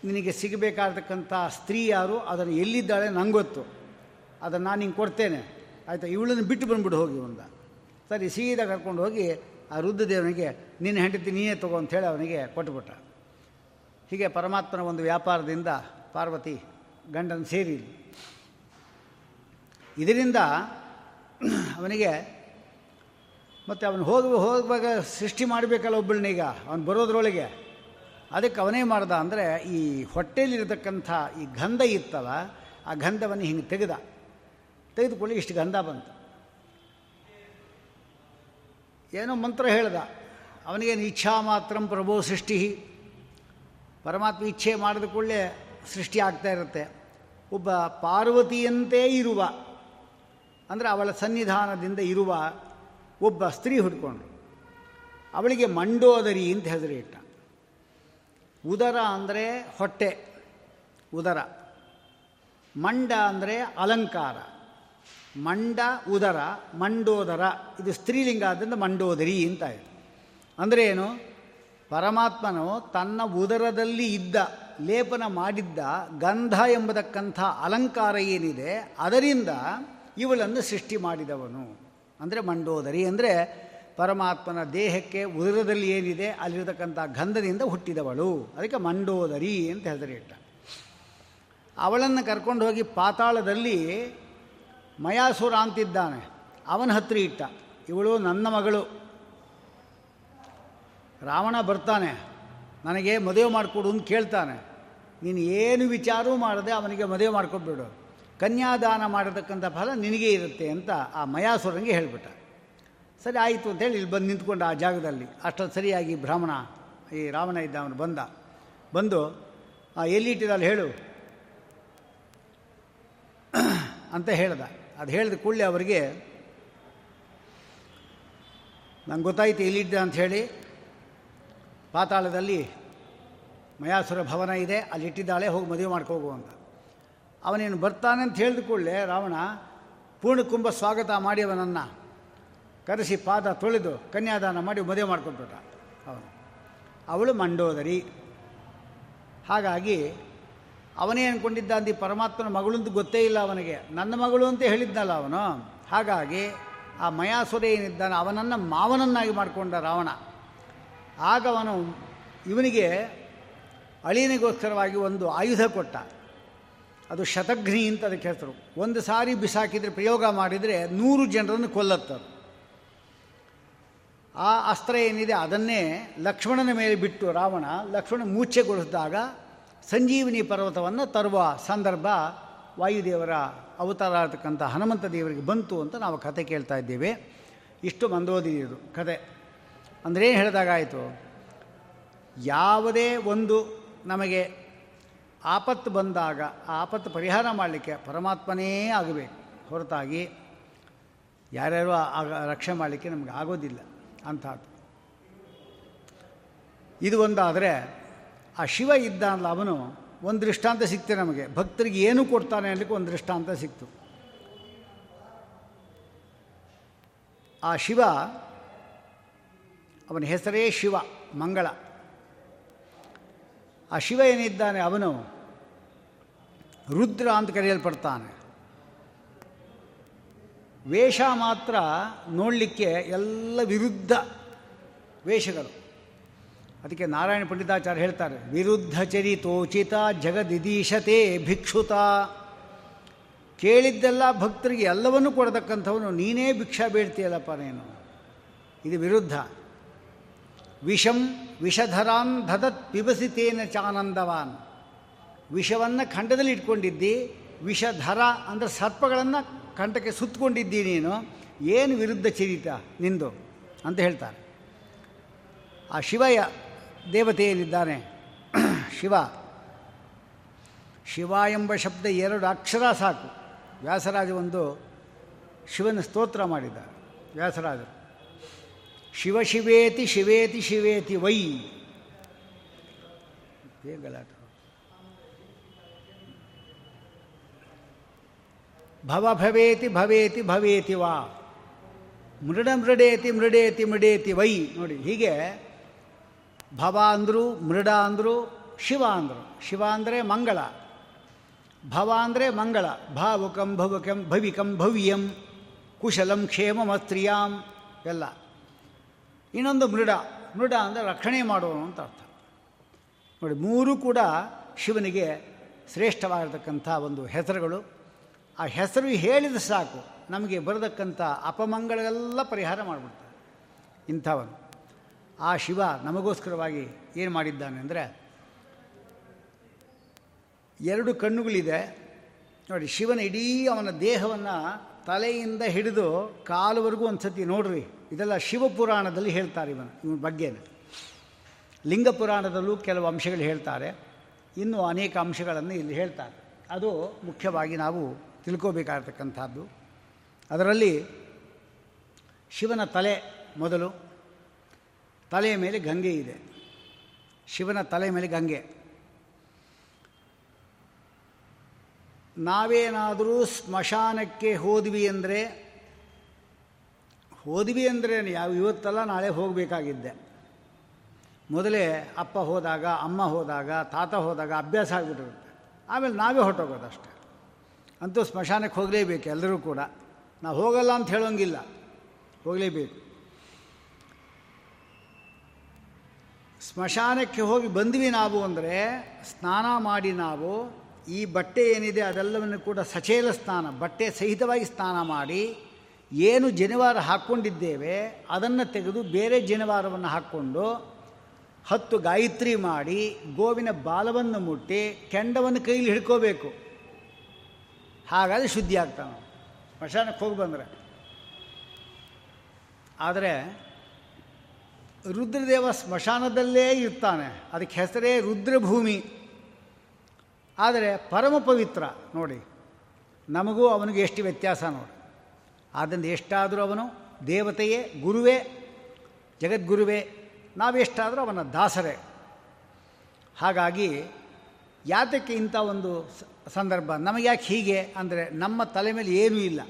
ನಿನಗೆ ಸಿಗಬೇಕಾಗಿರ್ತಕ್ಕಂಥ ಸ್ತ್ರೀ ಯಾರು, ಅದನ್ನು ಎಲ್ಲಿದ್ದಾಳೆ ನಂಗೆ ಗೊತ್ತು. ಅದನ್ನು ನಾನು ನಿಂಗೆ ಕೊಡ್ತೇನೆ. ಆಯಿತಾ, ಇವಳನ್ನು ಬಿಟ್ಟು ಬಂದ್ಬಿಡು ಹೋಗಿ ಒಂದ ಸರಿ, ಸೀದಾ ಕರ್ಕೊಂಡು ಹೋಗಿ ಆ ರುದ್ರದೇವನಿಗೆ ನಿನ್ನ ಹೆಂಡತಿ ನೀನೇ ತಗೋ ಅಂಥೇಳಿ ಅವನಿಗೆ ಕೊಟ್ಟುಬಿಟ್ಟ ಹೀಗೆ ಪರಮಾತ್ಮನ ಒಂದು ವ್ಯಾಪಾರದಿಂದ ಪಾರ್ವತಿ ಗಂಡನ ಸೇರಿ ಇದರಿಂದ ಅವನಿಗೆ ಮತ್ತು ಅವನು ಹೋಗಿ, ಹೋಗುವಾಗ ಸೃಷ್ಟಿ ಮಾಡಬೇಕಲ್ಲ ಒಬ್ಬಳನ್ನೀಗ ಅವನು ಬರೋದ್ರೊಳಗೆ. ಅದಕ್ಕೆ ಅವನೇ ಮಾಡ್ದ ಅಂದರೆ ಈ ಹೊಟ್ಟೆಯಲ್ಲಿರತಕ್ಕಂಥ ಈ ಗಂಧ ಇತ್ತಲ್ಲ, ಆ ಗಂಧವನ್ನು ಹಿಂಗೆ ತೆಗೆದ. ತೆಗೆದುಕೊಳ್ಳಿ, ಇಷ್ಟು ಗಂಧ ಬಂತು. ಏನೋ ಮಂತ್ರ ಹೇಳ್ದ, ಅವನಿಗೇನು ಇಚ್ಛಾ ಮಾತ್ರ ಪ್ರಭೋ ಸೃಷ್ಟಿ. ಪರಮಾತ್ಮ ಇಚ್ಛೆ ಮಾಡಿದ ಕೂಡಲೇ ಸೃಷ್ಟಿ ಆಗ್ತಾ ಇರುತ್ತೆ. ಒಬ್ಬ ಪಾರ್ವತಿಯಂತೆ ಇರುವ ಅಂದರೆ ಅವಳ ಸನ್ನಿಧಾನದಿಂದ ಇರುವ ಒಬ್ಬ ಸ್ತ್ರೀ ಹುಡ್ಕೊಂಡ್ರು. ಅವಳಿಗೆ ಮಂಡೋದರಿ ಅಂತ ಹೆಸರಿಟ್ಟ ಉದರ ಅಂದರೆ ಹೊಟ್ಟೆ, ಉದರ. ಮಂಡ ಅಂದರೆ ಅಲಂಕಾರ. ಮಂಡ, ಉದರ, ಮಂಡೋದರ. ಇದು ಸ್ತ್ರೀಲಿಂಗ ಆದ್ದರಿಂದ ಮಂಡೋದರಿ ಅಂತ ಇದೆ ಅಂದರೆ ಏನು? ಪರಮಾತ್ಮನು ತನ್ನ ಉದರದಲ್ಲಿ ಇದ್ದ, ಲೇಪನ ಮಾಡಿದ್ದ ಗಂಧ ಎಂಬತಕ್ಕಂಥ ಅಲಂಕಾರ ಏನಿದೆ, ಅದರಿಂದ ಇವಳನ್ನು ಸೃಷ್ಟಿ ಮಾಡಿದವನು. ಅಂದರೆ ಮಂಡೋದರಿ, ಅಂದರೆ ಪರಮಾತ್ಮನ ದೇಹಕ್ಕೆ ಉದರದಲ್ಲಿ ಏನಿದೆ, ಅಲ್ಲಿರತಕ್ಕಂಥ ಗಂಧದಿಂದ ಹುಟ್ಟಿದವಳು. ಅದಕ್ಕೆ ಮಂಡೋದರಿ ಅಂತ ಹೆಸರಿಟ್ಟ ಅವಳನ್ನು ಕರ್ಕೊಂಡು ಹೋಗಿ ಪಾತಾಳದಲ್ಲಿ ಮಯಾಸುರ ಅಂತಿದ್ದಾನೆ. ಅವನ ಹತ್ತಿರ ಇಟ್ಟ. ಇವಳು ನನ್ನ ಮಗಳು. ರಾವಣ ಬರ್ತಾನೆ. ನನಗೆ ಮದುವೆ ಮಾಡಿಕೊಡು ಅಂತ ಕೇಳ್ತಾನೆ. ನೀನು ಏನು ವಿಚಾರವೂ ಮಾಡದೆ ಅವನಿಗೆ ಮದುವೆ ಮಾಡ್ಕೊಬಿಡು. ಕನ್ಯಾದಾನ ಮಾಡಿರ್ತಕ್ಕಂಥ ಫಲ ನಿನಗೇ ಇರುತ್ತೆ ಅಂತ ಆ ಮಯಾಸುರಂಗೆ ಹೇಳಿಬಿಟ್ಟ. ಸರಿ, ಆಯಿತು ಅಂತೇಳಿ ಇಲ್ಲಿ ಬಂದು ನಿಂತ್ಕೊಂಡು ಆ ಜಾಗದಲ್ಲಿ. ಅಷ್ಟೊಂದು ಸರಿಯಾಗಿ ಬ್ರಾಹ್ಮಣ, ಈ ರಾವಣ ಇದ್ದ ಅವನು ಬಂದ. ಬಂದು, ಆ ಎಲ್ಲಿಟ್ಟಿದಲ್ಲಿ ಹೇಳು? ಅಂತ ಹೇಳ್ದ. ಅದು ಹೇಳಿದ ಕೂಡಲೇ ಅವರಿಗೆ, ನಂಗೆ ಗೊತ್ತಾಯ್ತು ಅಂತ ಹೇಳಿ. ಪಾತಾಳದಲ್ಲಿ ಮಯಾಸುರ ಭವನ ಇದೆ, ಅಲ್ಲಿ ಇಟ್ಟಿದ್ದಾಳೆ, ಹೋಗಿ ಮದುವೆ ಮಾಡ್ಕೋಗು ಅಂತ. ಅವನೇನು ಬರ್ತಾನೆ ಅಂತ ಹೇಳಿದ ಕೂಡಲೇ, ರಾವಣ, ಪೂರ್ಣಕುಂಭ ಸ್ವಾಗತ ಮಾಡಿ ಅವನನ್ನು ಕರೆಸಿ ಪಾದ ತೊಳೆದು ಕನ್ಯಾದಾನ ಮಾಡಿ ಮದುವೆ ಮಾಡ್ಕೊಂಡ್ಬಿಟ್ಟ ಅವನು. ಅವಳು ಮಂಡೋದರಿ. ಹಾಗಾಗಿ ಅವನೇ ಅಂದ್ಕೊಂಡಿದ್ದ ಅಂದಿ ಪರಮಾತ್ಮನ ಮಗಳು ಗೊತ್ತೇ ಇಲ್ಲ ಅವನಿಗೆ. ನನ್ನ ಮಗಳು ಅಂತ ಹೇಳಿದ್ನಲ್ಲ ಅವನು. ಹಾಗಾಗಿ ಆ ಮಯಾಸುರ ಏನಿದ್ದಾನೆ ಅವನನ್ನು ಮಾವನನ್ನಾಗಿ ಮಾಡಿಕೊಂಡ ರಾವಣ. ಆಗ ಅವನು ಇವನಿಗೆ ಅಳಿಯನಿಗೋಸ್ಕರವಾಗಿ ಒಂದು ಆಯುಧ ಕೊಟ್ಟ. ಅದು ಶತಘ್ನಿ ಅಂತ ಅದಕ್ಕೆ ಹೆಸರು ಒಂದು ಸಾರಿ ಬಿಸಾಕಿದರೆ ಪ್ರಯೋಗ ಮಾಡಿದರೆ ನೂರು ಜನರನ್ನು ಕೊಲ್ಲತ್ತರು. ಆ ಅಸ್ತ್ರ ಏನಿದೆ ಅದನ್ನೇ ಲಕ್ಷ್ಮಣನ ಮೇಲೆ ಬಿಟ್ಟು ರಾವಣ ಲಕ್ಷ್ಮಣ ಮೂರ್ಛೆಗೊಳಿಸಿದಾಗ ಸಂಜೀವಿನಿ ಪರ್ವತವನ್ನು ತರುವ ಸಂದರ್ಭ ವಾಯುದೇವರ ಅವತಾರ ಆಗ್ತಕ್ಕಂಥ ಹನುಮಂತ ದೇವರಿಗೆ ಬಂತು ಅಂತ ನಾವು ಕತೆ ಕೇಳ್ತಾ ಇದ್ದೇವೆ. ಇಷ್ಟು ಮಂದೋದಿದು ಕತೆ. ಅಂದ್ರೇನು ಹೇಳಿದಾಗಾಯಿತು ಯಾವುದೇ ಒಂದು ನಮಗೆ ಆಪತ್ತು ಬಂದಾಗ, ಆಪತ್ತು ಪರಿಹಾರ ಮಾಡಲಿಕ್ಕೆ ಪರಮಾತ್ಮನೇ ಆಗಬೇಕು. ಹೊರತಾಗಿ ಯಾರ್ಯಾರು ಆಗ ರಕ್ಷಣೆ ಮಾಡಲಿಕ್ಕೆ ನಮಗೆ ಆಗೋದಿಲ್ಲ ಅಂಥದ್ದು ಇದು ಒಂದಾದರೆ, ಆ ಶಿವ ಇದ್ದ ಅಲ್ಲ ಅವನು ಒಂದು ದೃಷ್ಟಾಂತ ಸಿಕ್ತೆ ನಮಗೆ. ಭಕ್ತರಿಗೆ ಏನು ಕೊಡ್ತಾನೆ ಅನ್ನಲಿಕ್ಕೆ ಒಂದು ದೃಷ್ಟಾಂತ ಸಿಕ್ತು. ಆ ಶಿವ, ಅವನ ಹೆಸರೇ ಶಿವ, ಮಂಗಳ. ಆ ಶಿವ ಏನಿದ್ದಾನೆ ಅವನು ರುದ್ರ ಅಂತ ಕರೆಯಲ್ಪಡ್ತಾನೆ. ವೇಷ ಮಾತ್ರ ನೋಡಲಿಕ್ಕೆ ಎಲ್ಲ ವಿರುದ್ಧ ವೇಷಗಳು. ಅದಕ್ಕೆ ನಾರಾಯಣ ಪಂಡಿತಾಚಾರ್ಯ ಹೇಳ್ತಾರೆ, ವಿರುದ್ಧ ಚರಿತೋಚಿತ ಜಗದಿದೀಶತೆ ಭಿಕ್ಷುತ. ಕೇಳಿದ್ದೆಲ್ಲ ಭಕ್ತರಿಗೆ ಎಲ್ಲವನ್ನೂ ಕೊಡತಕ್ಕಂಥವನು, ನೀನೇ ಭಿಕ್ಷಾ ಬೇಡ್ತೀಯಲ್ಲಪ್ಪ ನೀನು. ಇದು ವಿರುದ್ಧ. ವಿಷಂ ವಿಷಧರಾನ್ ಧದತ್ ಪಿಬಸಿತೇನ ಚಾನಂದವಾನ್. ವಿಷವನ್ನು ಖಂಡದಲ್ಲಿ ಇಟ್ಕೊಂಡಿದ್ದಿ, ವಿಷಧರ ಅಂದರೆ ಸರ್ಪಗಳನ್ನು ಕಂಠಕ್ಕೆ ಸುತ್ತಕೊಂಡಿದ್ದಿ ನೀನು, ಏನು ವಿರುದ್ಧ ಚರಿತ ನಿಂದು ಅಂತ ಹೇಳ್ತಾರೆ. ಆ ಶಿವಯ ದೇವತೆ ಏನಿದ್ದಾನೆ? ಶಿವ. ಶಿವ ಎಂಬ ಶಬ್ದ ಎರಡು ಅಕ್ಷರ ಸಾಕು. ವ್ಯಾಸರಾಜ ಒಂದು ಶಿವನ ಸ್ತೋತ್ರ ಮಾಡಿದ ವ್ಯಾಸರಾಜರು. ಶಿವ ಶಿವೇತಿ ಶಿವೇತಿ ಶಿವೇತಿ ವೈ. ಗಲಾಟ? ಭವ ಭವೇತಿ ಭವೇತಿ ಭವೇತಿ ವಾ. ಮೃಡ ಮೃಡೇತಿ ಮೃಡೇತಿ ಮೃಡೇತಿ ವೈ. ನೋಡಿ, ಹೀಗೆ ಭವ ಅಂದರು, ಮೃಡ ಅಂದರು, ಶಿವ ಅಂದರು. ಶಿವ ಅಂದರೆ ಮಂಗಳ. ಭವ ಅಂದರೆ ಮಂಗಳ. ಭಾವುಕಂ ಭವುಕಂ ಭವಿಕಂ ಭವ್ಯಂ ಕುಶಲಂ ಕ್ಷೇಮಮಸ್ತ್ರಿಯಾಂ ಎಲ್ಲ. ಇನ್ನೊಂದು ಮೃಡ. ಮೃಡ ಅಂದರೆ ರಕ್ಷಣೆ ಮಾಡುವನು ಅಂತ ಅರ್ಥ. ನೋಡಿ, ಮೂರು ಕೂಡ ಶಿವನಿಗೆ ಶ್ರೇಷ್ಠವಾಗಿರ್ತಕ್ಕಂಥ ಒಂದು ಹೆಸರುಗಳು. ಆ ಹೆಸರು ಹೇಳಿದ ಸಾಕು. ನಮಗೆ ಬರತಕ್ಕಂಥ ಅಪಮಂಗಳೆಲ್ಲ ಪರಿಹಾರ ಮಾಡಿಬಿಡ್ತಾರೆ. ಇಂಥವನು. ಆ ಶಿವ ನಮಗೋಸ್ಕರವಾಗಿ ಏನು ಮಾಡಿದ್ದಾನೆ ಅಂದರೆ, ಎರಡು ಕಣ್ಣುಗಳಿದೆ. ನೋಡಿ, ಶಿವನ ಇಡೀ ಅವನ ದೇಹವನ್ನು ತಲೆಯಿಂದ ಹಿಡಿದು ಕಾಲುವರೆಗೂ ಒಂದು ಸತಿ ನೋಡ್ರಿ. ಇದೆಲ್ಲ ಶಿವಪುರಾಣದಲ್ಲಿ ಹೇಳ್ತಾರೆ ಇವನು, ಇವನ ಬಗ್ಗೆ ಲಿಂಗ ಪುರಾಣದಲ್ಲೂ ಕೆಲವು ಅಂಶಗಳು ಹೇಳ್ತಾರೆ. ಇನ್ನೂ ಅನೇಕ ಅಂಶಗಳನ್ನು ಇಲ್ಲಿ ಹೇಳ್ತಾರೆ. ಅದು ಮುಖ್ಯವಾಗಿ ನಾವು ತಿಳ್ಕೋಬೇಕಾಗಿರ್ತಕ್ಕಂಥದ್ದು ಅದರಲ್ಲಿ ಶಿವನ ತಲೆ ಮೊದಲು, ತಲೆಯ ಮೇಲೆ ಗಂಗೆ ಇದೆ. ಶಿವನ ತಲೆ ಮೇಲೆ ಗಂಗೆ. ನಾವೇನಾದರೂ ಸ್ಮಶಾನಕ್ಕೆ ಹೋದ್ವಿ ಅಂದರೆ ಹೋದ್ವಿ ಅಂದರೆ ಯಾವ ಇವತ್ತಲ್ಲ, ನಾಳೆ ಹೋಗಬೇಕಾಗಿದ್ದೆ. ಮೊದಲೇ ಅಪ್ಪ ಹೋದಾಗ, ಅಮ್ಮ ಹೋದಾಗ, ತಾತ ಹೋದಾಗ ಅಭ್ಯಾಸ ಆಗಿಬಿಟ್ಟಿರುತ್ತೆ. ಆಮೇಲೆ ನಾವೇ ಹೊರಟೋಗೋದು ಅಷ್ಟೆ. ಅಂತೂ ಸ್ಮಶಾನಕ್ಕೆ ಹೋಗಲೇಬೇಕು ಎಲ್ಲರೂ ಕೂಡ. ನಾವು ಹೋಗಲ್ಲ ಅಂತ ಹೇಳೋಂಗಿಲ್ಲ. ಹೋಗಲೇಬೇಕು. ಸ್ಮಶಾನಕ್ಕೆ ಹೋಗಿ ಬಂದ್ವಿ ನಾವು ಅಂದರೆ ಸ್ನಾನ ಮಾಡಿ ನಾವು ಈ ಬಟ್ಟೆ ಏನಿದೆ ಅದೆಲ್ಲವನ್ನು ಕೂಡ ಸಚೇಲ ಸ್ನಾನ, ಬಟ್ಟೆ ಸಹಿತವಾಗಿ ಸ್ನಾನ ಮಾಡಿ ಏನು ಜನಿವಾರ ಹಾಕ್ಕೊಂಡಿದ್ದೇವೆ ಅದನ್ನು ತೆಗೆದು ಬೇರೆ ಜನಿವಾರವನ್ನು ಹಾಕ್ಕೊಂಡು ಹತ್ತು ಗಾಯತ್ರಿ ಮಾಡಿ ಗೋವಿನ ಬಾಲವನ್ನು ಮುಟ್ಟಿ ಕೆಂಡವನ್ನು ಕೈಲಿ ಹಿಡ್ಕೋಬೇಕು. ಹಾಗಾದರೆ ಶುದ್ಧಿ ಆಗ್ತಾನೆ ಸ್ಮಶಾನಕ್ಕೆ ಹೋಗಿ ಬಂದರೆ. ಆದರೆ ರುದ್ರದೇವ ಸ್ಮಶಾನದಲ್ಲೇ ಇರ್ತಾನೆ. ಅದಕ್ಕೆ ಹೆಸರೇ ರುದ್ರಭೂಮಿ. ಆದರೆ ಪರಮ ಪವಿತ್ರ ನೋಡಿ, ನಮಗೂ ಅವನಿಗೆ ಎಷ್ಟು ವ್ಯತ್ಯಾಸ ನೋಡಿ. ಆದ್ದರಿಂದ ಎಷ್ಟಾದರೂ ಅವನು ದೇವತೆಯೇ, ಗುರುವೇ, ಜಗದ್ಗುರುವೇ, ನಾವೆಷ್ಟಾದರೂ ಅವನ ದಾಸರೇ. ಹಾಗಾಗಿ ಯಾತಕ್ಕೆ ಇಂಥ ಒಂದು ಸಂದರ್ಭ? ನಮಗೆ ಯಾಕೆ ಹೀಗೆ? ಅಂದರೆ ನಮ್ಮ ತಲೆ ಮೇಲೆ ಏನೂ ಇಲ್ಲ.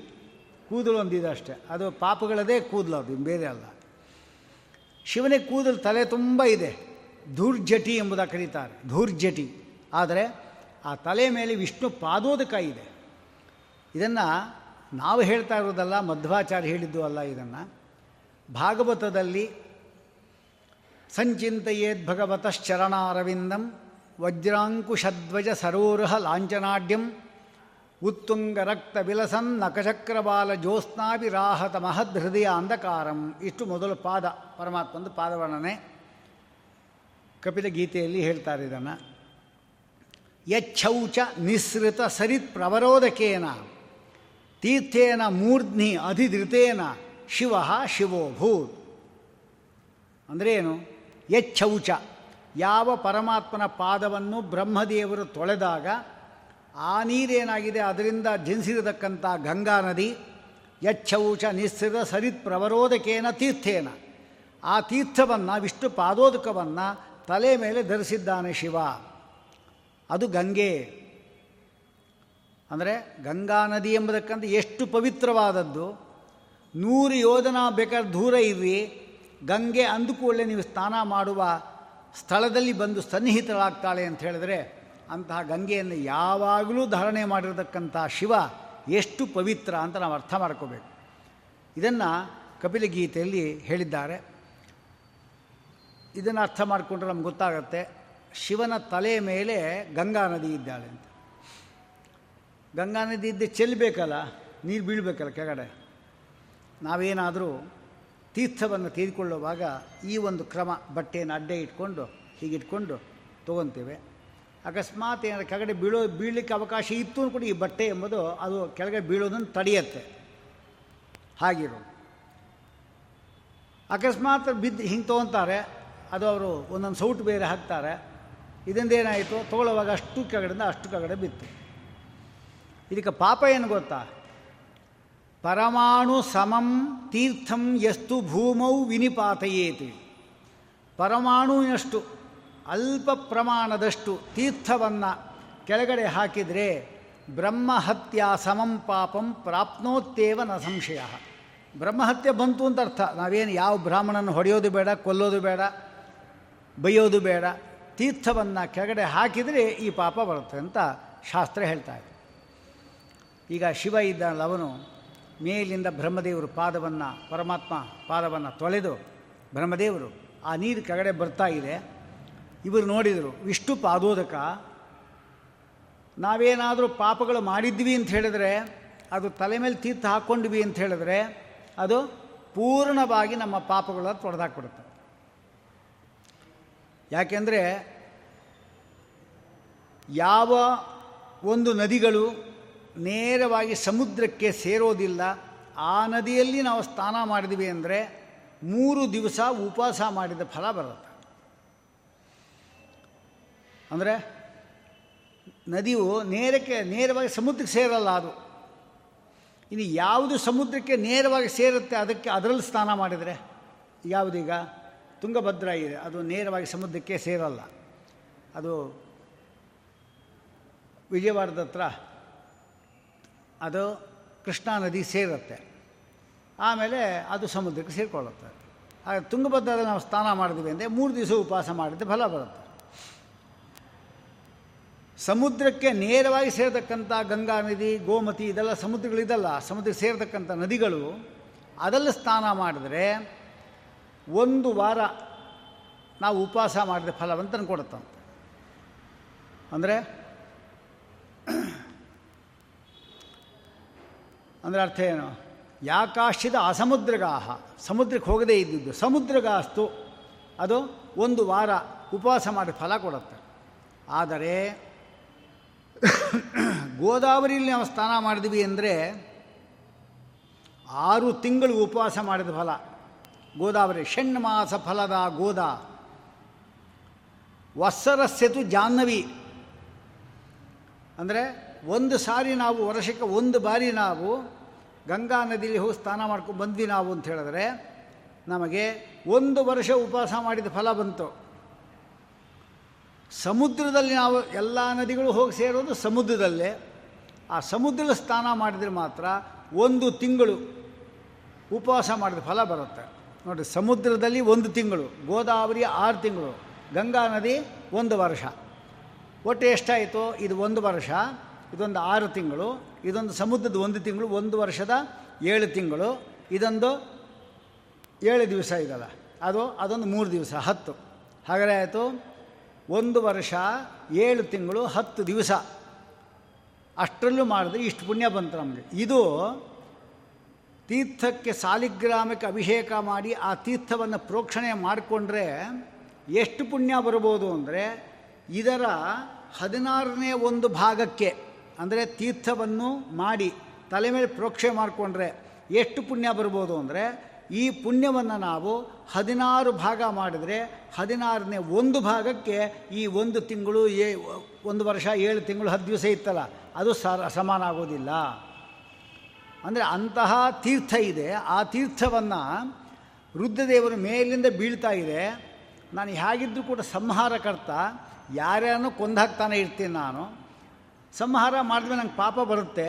ಕೂದಲು ಒಂದಿದೆ ಅಷ್ಟೇ. ಅದು ಪಾಪಗಳದೇ ಕೂದಲು ಅದು ಬೇರೆ ಅಲ್ಲ. ಶಿವನಿಗೆ ಕೂದಲು ತಲೆ ತುಂಬ ಇದೆ. ಧೂರ್ಜಟಿ ಎಂಬುದ ಕರೀತಾರೆ. ಧೂರ್ಜಟಿ. ಆದರೆ ಆ ತಲೆ ಮೇಲೆ ವಿಷ್ಣು ಪಾದೋದಕ ಇದೆ. ಇದನ್ನು ನಾವು ಹೇಳ್ತಾ ಇರೋದಲ್ಲ ಮಧ್ವಾಚಾರ್ಯ ಹೇಳಿದ್ದು ಅಲ್ಲ ಇದನ್ನು. ಭಾಗವತದಲ್ಲಿ ಸಂಚಿಂತೆಯೇದ್ ಭಗವತಶ್ಚರಣಾರವಿಂದಂ ವಜ್ರಾಂಕುಶಧ್ವಜ ಸರೋರಹ ಲಾಂಛನಾಢ್ಯಂ ಉತ್ತುಂಗ ರಕ್ತ ವಿಲಸನ್ ನಕಚಕ್ರಬಾಲ ಜ್ಯೋತ್ಸ್ನಾಭಿರಾಹತ ಮಹದ್ ಹೃದಯ ಅಂಧಕಾರಂ ಇಷ್ಟು ಮೊದಲು ಪಾದ, ಪರಮಾತ್ಮಂದು ಪಾದವರ್ಣನೆ. ಕಪಿಲ ಗೀತೆಯಲ್ಲಿ ಹೇಳ್ತಾರೆ ಇದನ್ನು. ಯಚ್ಛೌಚ ನಿಸ್ಸೃತ ಸರಿತ್ ಪ್ರವರೋದಕೇನ ತೀರ್ಥೇನ ಮೂರ್ಧ್ನಿ ಅಧಿಧೃತೇನ, ಶಿವ ಶಿವೋಭೂತ್ ಅಂದ್ರೇನು ಏನು? ಯಚ್ಛೌಚ. ಯಾವ ಪರಮಾತ್ಮನ ಪಾದವನ್ನು ಬ್ರಹ್ಮದೇವರು ತೊಳೆದಾಗ ಆ ನೀರೇನಾಗಿದೆ? ಅದರಿಂದ ಜನಿಸಿರತಕ್ಕಂಥ ಗಂಗಾ ನದಿ ಯಚ್ಛೌಚ ನಿಸ್ಸಿರ ಸರಿತ್ ಪ್ರವರೋದಕೇನ ತೀರ್ಥೇನ. ಆ ತೀರ್ಥವನ್ನು, ವಿಷ್ಣು ಪಾದೋದಕವನ್ನು ತಲೆ ಮೇಲೆ ಧರಿಸಿದ್ದಾನೆ ಶಿವ. ಅದು ಗಂಗೆ. ಅಂದರೆ ಗಂಗಾ ನದಿ ಎಂಬುದಕ್ಕಂತ ಎಷ್ಟು ಪವಿತ್ರವಾದದ್ದು. ನೂರು ಯೋಧನ ಬೇಕಾದ್ರೆ ದೂರ ಇರ್ರಿ. ಗಂಗೆ ಅಂದುಕೊಳ್ಳೆ ನೀವು ಸ್ನಾನ ಮಾಡುವ ಸ್ಥಳದಲ್ಲಿ ಬಂದು ಸನ್ನಿಹಿತರಾಗ್ತಾಳೆ ಅಂತ ಹೇಳಿದ್ರೆ ಅಂತಹ ಗಂಗೆಯನ್ನು ಯಾವಾಗಲೂ ಧಾರಣೆ ಮಾಡಿರತಕ್ಕಂಥ ಶಿವ ಎಷ್ಟು ಪವಿತ್ರ ಅಂತ ನಾವು ಅರ್ಥ ಮಾಡ್ಕೋಬೇಕು. ಇದನ್ನು ಕಪಿಲಗೀತೆಯಲ್ಲಿ ಹೇಳಿದ್ದಾರೆ. ಇದನ್ನು ಅರ್ಥ ಮಾಡಿಕೊಂಡ್ರೆ ನಮ್ಗೆ ಗೊತ್ತಾಗತ್ತೆ, ಶಿವನ ತಲೆ ಮೇಲೆ ಗಂಗಾ ನದಿ ಇದ್ದಾಳೆ ಅಂತ. ಗಂಗಾ ನದಿ ಇದ್ದೆ ಚೆಲ್ಲಬೇಕಲ್ಲ ನೀರು ಬೀಳಬೇಕಲ್ಲ ಕೆಳಗಡೆ. ನಾವೇನಾದರೂ ತೀರ್ಥವನ್ನು ತೆಗೆದುಕೊಳ್ಳುವಾಗ ಈ ಒಂದು ಕ್ರಮ ಬಟ್ಟೆಯನ್ನು ಅಡ್ಡೆ ಇಟ್ಕೊಂಡು, ಹೀಗಿಟ್ಕೊಂಡು ತೊಗೊತೇವೆ ಅಕಸ್ಮಾತ್ ಏನಾದ್ರು ಕೆಳಗಡೆ ಬೀಳೋ, ಬೀಳಲಿಕ್ಕೆ ಅವಕಾಶ ಇತ್ತು ಕೂಡ ಈ ಬಟ್ಟೆ ಎಂಬುದು ಅದು ಕೆಳಗಡೆ ಬೀಳೋದನ್ನು ತಡೆಯುತ್ತೆ. ಹಾಗಿರೋ ಅಕಸ್ಮಾತ್ ಬಿದ್ದು ಹಿಂಗೆ ತೊಗೊತಾರೆ ಅದು ಅವರು ಒಂದೊಂದು ಸೌಟ್ ಬೇರೆ ಹಾಕ್ತಾರೆ. ಇದರಿಂದ ಏನಾಯಿತು? ತೊಗೊಳ್ಳುವಾಗ ಅಷ್ಟು ಕೆಳಗಡೆಯಿಂದ ಅಷ್ಟು ಕೆಳಗಡೆ ಬಿತ್ತು. ಇದಕ್ಕೆ ಪಾಪ ಏನು ಗೊತ್ತಾ? ಪರಮಾಣು ಸಮಂ ತೀರ್ಥಂ ಎಷ್ಟು ಭೂಮೌ ವಿನಿಪಾತಯೇತಿ. ಪರಮಾಣುವಿನಷ್ಟು ಅಲ್ಪ ಪ್ರಮಾಣದಷ್ಟು ತೀರ್ಥವನ್ನು ಕೆಳಗಡೆ ಹಾಕಿದರೆ ಬ್ರಹ್ಮಹತ್ಯ ಸಮಂ ಪಾಪಂ ಪ್ರಾಪ್ನೋತ್ತೇವ ನ ಸಂಶಯ. ಬ್ರಹ್ಮಹತ್ಯೆ ಬಂತು ಅಂತ ಅರ್ಥ. ನಾವೇನು ಯಾವ ಬ್ರಾಹ್ಮಣನ ಹೊಡೆಯೋದು ಬೇಡ, ಕೊಲ್ಲೋದು ಬೇಡ, ಬೈಯೋದು ಬೇಡ, ತೀರ್ಥವನ್ನು ಕೆಳಗಡೆ ಹಾಕಿದರೆ ಈ ಪಾಪ ಬರುತ್ತೆ ಅಂತ ಶಾಸ್ತ್ರ ಹೇಳ್ತಾ ಇದೆ. ಈಗ ಶಿವ ಇದ್ದಾನಲ್ಲ ಅವನು ಮೇಲಿಂದ ಬ್ರಹ್ಮದೇವರು ಪಾದವನ್ನು, ಪರಮಾತ್ಮ ಪಾದವನ್ನು ತೊಳೆದು ಬ್ರಹ್ಮದೇವರು ಆ ನೀರು ಕೆಳಗಡೆ ಬರ್ತಾ ಇದೆ. ಇವರು ನೋಡಿದರು ವಿಷ್ಣು ಪಾದೋದಕ? ನಾವೇನಾದರೂ ಪಾಪಗಳು ಮಾಡಿದ್ವಿ ಅಂತ ಹೇಳಿದ್ರೆ, ಅದು ತಲೆ ಮೇಲೆ ತೀರ್ಥ ಹಾಕ್ಕೊಂಡ್ವಿ ಅಂತ ಹೇಳಿದ್ರೆ, ಅದು ಪೂರ್ಣವಾಗಿ ನಮ್ಮ ಪಾಪಗಳ ತೊಡೆದಾಕ್ಬಿಡುತ್ತೆ. ಯಾಕೆಂದರೆ ಯಾವ ಒಂದು ನದಿಗಳು ನೇರವಾಗಿ ಸಮುದ್ರಕ್ಕೆ ಸೇರೋದಿಲ್ಲ. ಆ ನದಿಯಲ್ಲಿ ನಾವು ಸ್ನಾನ ಮಾಡಿದ್ವಿ ಅಂದರೆ ಮೂರು ದಿವಸ ಉಪವಾಸ ಮಾಡಿದ ಫಲ ಬರುತ್ತೆ. ಅಂದರೆ ನದಿಯು ನೇರಕ್ಕೆ ನೇರವಾಗಿ ಸಮುದ್ರಕ್ಕೆ ಸೇರಲ್ಲ ಅದು. ಇನ್ನು ಯಾವುದು ಸಮುದ್ರಕ್ಕೆ ನೇರವಾಗಿ ಸೇರುತ್ತೆ ಅದಕ್ಕೆ ಅದರಲ್ಲಿ ಸ್ನಾನ ಮಾಡಿದರೆ? ಯಾವುದೀಗ? ತುಂಗಭದ್ರಾ ಇದೆ. ಅದು ನೇರವಾಗಿ ಸಮುದ್ರಕ್ಕೆ ಸೇರಲ್ಲ. ಅದು ವಿಜಯವಾಡದ ಹತ್ರ ಅದು ಕೃಷ್ಣಾ ನದಿ ಸೇರುತ್ತೆ. ಆಮೇಲೆ ಅದು ಸಮುದ್ರಕ್ಕೆ ಸೇರಿಕೊಳ್ಳುತ್ತೆ. ಹಾಗೆ ತುಂಗಭದ್ರದ ನಾವು ಸ್ನಾನ ಮಾಡಿದ್ವಿ ಅಂದರೆ ಮೂರು ದಿವಸ ಉಪವಾಸ ಮಾಡಿದ್ರೆ ಫಲ ಬರುತ್ತೆ. ಸಮುದ್ರಕ್ಕೆ ನೇರವಾಗಿ ಸೇರತಕ್ಕಂಥ ಗಂಗಾ ನದಿ, ಗೋಮತಿ ಇದೆಲ್ಲ ಸಮುದ್ರಗಳಿದೆಲ್ಲ ಸಮುದ್ರಕ್ಕೆ ಸೇರತಕ್ಕಂಥ ನದಿಗಳು ಅದರಲ್ಲಿ ಸ್ನಾನ ಮಾಡಿದ್ರೆ ಒಂದು ವಾರ ನಾವು ಉಪವಾಸ ಮಾಡಿದ ಫಲವಂತನ ಕೊಡುತ್ತಂತೆ. ಅಂದರೆ ಅಂದರೆ ಅರ್ಥ ಏನು? ಯಾಕಾಶ್ಚಿದ ಅಸಮುದ್ರಗಾಹ. ಸಮುದ್ರಕ್ಕೆ ಹೋಗದೇ ಇದ್ದಿದ್ದು. ಸಮುದ್ರಗಾಸ್ತು, ಅದು ಒಂದು ವಾರ ಉಪವಾಸ ಮಾಡಿ ಫಲ ಕೊಡುತ್ತೆ. ಆದರೆ, ಗೋದಾವರಿಯಲ್ಲಿ ನಾವು ಸ್ನಾನ ಮಾಡಿದ್ವಿ ಅಂದರೆ ಆರು ತಿಂಗಳು ಉಪವಾಸ ಮಾಡಿದ ಫಲ. ಗೋದಾವರಿ, ಷಣ್ಮಾಸ ಫಲದ ಗೋದ. ವತ್ಸರಸ್ಯತು ಜಾಹ್ನವಿ. ಅಂದರೆ ಒಂದು ಸಾರಿ ನಾವು ವರ್ಷಕ್ಕೆ ಒಂದು ಬಾರಿ ನಾವು ಗಂಗಾ ನದಿಯಲ್ಲಿ ಹೋಗಿ ಸ್ನಾನ ಮಾಡ್ಕೊಂಡು ಬಂದ್ವಿ ನಾವು ಅಂತ ಹೇಳಿದ್ರೆ ನಮಗೆ ಒಂದು ವರ್ಷ ಉಪವಾಸ ಮಾಡಿದ ಫಲ ಬಂತು. ಸಮುದ್ರದಲ್ಲಿ ನಾವು ಎಲ್ಲ ನದಿಗಳು ಹೋಗಿ ಸೇರೋದು ಸಮುದ್ರದಲ್ಲೇ. ಆ ಸಮುದ್ರದ ಸ್ನಾನ ಮಾಡಿದರೆ ಮಾತ್ರ ಒಂದು ತಿಂಗಳು ಉಪವಾಸ ಮಾಡಿದ ಫಲ ಬರುತ್ತೆ. ನೋಡಿ, ಸಮುದ್ರದಲ್ಲಿ ಒಂದು ತಿಂಗಳು, ಗೋದಾವರಿ ಆರು ತಿಂಗಳು, ಗಂಗಾ ನದಿ ಒಂದು ವರ್ಷ. ಒಟ್ಟು ಎಷ್ಟಾಯಿತು? ಇದು ಒಂದು ವರ್ಷ. ಇದೊಂದು ಆರು ತಿಂಗಳು, ಇದೊಂದು ಸಮುದ್ರದ ಒಂದು ತಿಂಗಳು, ಒಂದು ವರ್ಷದ ಏಳು ತಿಂಗಳು, ಇದೊಂದು ಏಳು ದಿವಸ ಇದಲ್ಲ. ಅದು, ಅದೊಂದು ಮೂರು ದಿವಸ, ಹತ್ತು. ಹಾಗಾದರೆ ಆಯಿತು, ಒಂದು ವರ್ಷ, ಏಳು ತಿಂಗಳು, ಹತ್ತು ದಿವಸ. ಅಷ್ಟರಲ್ಲೂ ಮಾಡಿದ್ರೆ ಇಷ್ಟು ಪುಣ್ಯ ಬಂತು ನಮಗೆ. ಇದು ತೀರ್ಥಕ್ಕೆ ಸಾಲಿಗ್ರಾಮಕ್ಕೆ ಅಭಿಷೇಕ ಮಾಡಿ ಆ ತೀರ್ಥವನ್ನು ಪ್ರೋಕ್ಷಣೆ ಮಾಡಿಕೊಂಡ್ರೆ ಎಷ್ಟು ಪುಣ್ಯ ಬರ್ಬೋದು ಅಂದರೆ ಇದರ ಹದಿನಾರನೇ ಒಂದು ಭಾಗಕ್ಕೆ. ಅಂದರೆ ತೀರ್ಥವನ್ನು ಮಾಡಿ ತಲೆ ಮೇಲೆ ಪ್ರೋಕ್ಷೆ ಮಾಡಿಕೊಂಡ್ರೆ ಎಷ್ಟು ಪುಣ್ಯ ಬರ್ಬೋದು ಅಂದರೆ ಈ ಪುಣ್ಯವನ್ನು ನಾವು ಹದಿನಾರು ಭಾಗ ಮಾಡಿದರೆ ಹದಿನಾರನೇ ಒಂದು ಭಾಗಕ್ಕೆ ಈ ಒಂದು ತಿಂಗಳು ಏ, ಒಂದು ವರ್ಷ ಏಳು ತಿಂಗಳು ಹತ್ತು ದಿವಸ ಇತ್ತಲ್ಲ, ಅದು ಸ ಸಮಾನ ಆಗೋದಿಲ್ಲ. ಅಂದರೆ ಅಂತಹ ತೀರ್ಥ ಇದೆ. ಆ ತೀರ್ಥವನ್ನು ರುದ್ರದೇವರು ಮೇಲಿಂದ ಬೀಳ್ತಾ ಇದೆ. ನಾನು ಹೇಗಿದ್ದರೂ ಕೂಡ ಸಂಹಾರಕರ್ತ, ಯಾರ್ಯಾರನ್ನೂ ಕೊಂದಾಗ್ತಾನೆ ಇರ್ತೀನಿ ನಾನು ಸಂಹಾರ ಮಾಡಿದ್ರೆ ನಂಗೆ ಪಾಪ ಬರುತ್ತೆ.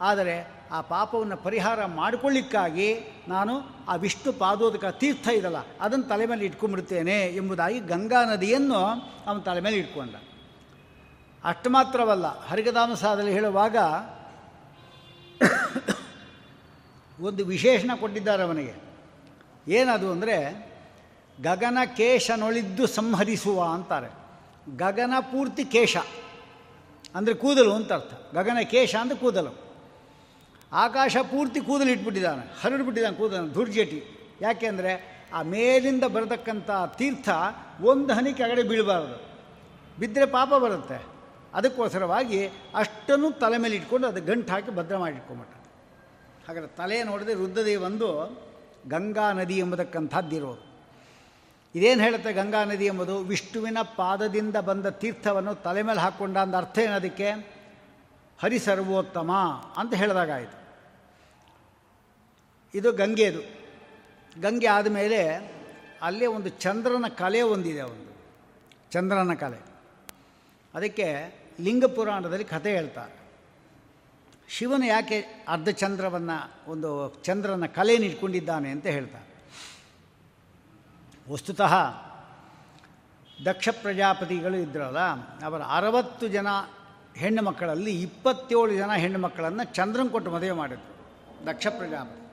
ಆದರೆ ಆ ಪಾಪವನ್ನು ಪರಿಹಾರ ಮಾಡಿಕೊಳ್ಳಿಕ್ಕಾಗಿ ನಾನು ಆ ವಿಷ್ಣು ಪಾದೋದಕ ತೀರ್ಥ ಇದಲ್ಲ, ಅದನ್ನು ತಲೆ ಮೇಲೆ ಇಟ್ಕೊಂಡ್ಬಿಡ್ತೇನೆ ಎಂಬುದಾಗಿ ಗಂಗಾ ನದಿಯನ್ನು ಅವನ ತಲೆ ಮೇಲೆ ಇಟ್ಕೊಂಡ. ಅಷ್ಟು ಮಾತ್ರವಲ್ಲ, ಹರಿಗದಾಮಸಾದಲ್ಲಿ ಹೇಳುವಾಗ ಒಂದು ವಿಶೇಷಣ ಕೊಟ್ಟಿದ್ದಾರೆ ಅವನಿಗೆ. ಏನದು ಅಂದರೆ, ಗಗನ ಕೇಶನೊಳಿದ್ದು ಸಂಹರಿಸುವ ಅಂತಾರೆ. ಗಗನ ಪೂರ್ತಿ ಕೇಶ. ಅಂದರೆ ಕೂದಲು ಅಂತ ಅರ್ಥ. ಗಗನ ಕೇಶ ಅಂದರೆ ಕೂದಲು. ಆಕಾಶ ಪೂರ್ತಿ ಕೂದಲು ಇಟ್ಬಿಟ್ಟಿದ್ದಾನೆ, ಹರಡ್ಬಿಟ್ಟಿದ್ದಾನೆ ಕೂದಲು ದುರ್ಜಟಿ ಯಾಕೆಂದರೆ ಆ ಮೇಲಿಂದ ಬರತಕ್ಕಂಥ ತೀರ್ಥ ಒಂದು ಹನಿ ಕೆಳಗಡೆ ಬೀಳಬಾರ್ದು. ಬಿದ್ದರೆ ಪಾಪ ಬರುತ್ತೆ. ಅದಕ್ಕೋಸ್ಕರವಾಗಿ ಅಷ್ಟನ್ನು ತಲೆ ಮೇಲೆ ಇಟ್ಕೊಂಡು ಅದು ಗಂಟು ಹಾಕಿ ಭದ್ರ ಮಾಡಿ ಇಟ್ಕೊಂಬಿಟ್ಟ ಹಾಗಾದ್ರೆ ತಲೆ ನೋಡಿದ್ರೆ ರುದ್ರದೇವಂದು ಗಂಗಾ ನದಿ ಎಂಬತಕ್ಕಂಥದ್ದಿರೋದು. ಇದೇನು ಹೇಳುತ್ತೆ ಗಂಗಾ ನದಿ ಎಂಬುದು? ವಿಷ್ಣುವಿನ ಪಾದದಿಂದ ಬಂದ ತೀರ್ಥವನ್ನು ತಲೆ ಮೇಲೆ ಹಾಕ್ಕೊಂಡ ಅಂದ ಅರ್ಥ ಏನದಕ್ಕೆ ಹರಿಸರ್ವೋತ್ತಮ ಅಂತ ಹೇಳಿದಾಗಾಯಿತು. ಇದು ಗಂಗೆದು ಗಂಗೆ ಆದಮೇಲೆ ಅಲ್ಲೇ ಒಂದು ಚಂದ್ರನ ಕಲೆ ಒಂದಿದೆ ಒಂದು. ಚಂದ್ರನ ಕಲೆ. ಅದಕ್ಕೆ ಲಿಂಗ ಪುರಾಣದಲ್ಲಿ ಕಥೆ ಹೇಳ್ತಾರೆ. ಶಿವನು ಯಾಕೆ ಅರ್ಧಚಂದ್ರವನ್ನು ಒಂದು ಚಂದ್ರನ ಕಲೆಯನ್ನು ಇಟ್ಕೊಂಡಿದ್ದಾನೆ ಅಂತ ಹೇಳ್ತಾರೆ. ವಸ್ತುತಃ ದಕ್ಷ ಪ್ರಜಾಪತಿಗಳು ಇದ್ರಲ್ಲ, ಅವರ ಅರವತ್ತು ಜನ ಹೆಣ್ಣು ಮಕ್ಕಳಲ್ಲಿ ಇಪ್ಪತ್ತೇಳು ಜನ ಹೆಣ್ಣು ಮಕ್ಕಳನ್ನು ಚಂದ್ರನ್ ಕೊಟ್ಟು ಮದುವೆ ಮಾಡಿದ್ರು ದಕ್ಷ ಪ್ರಜಾಪತಿ.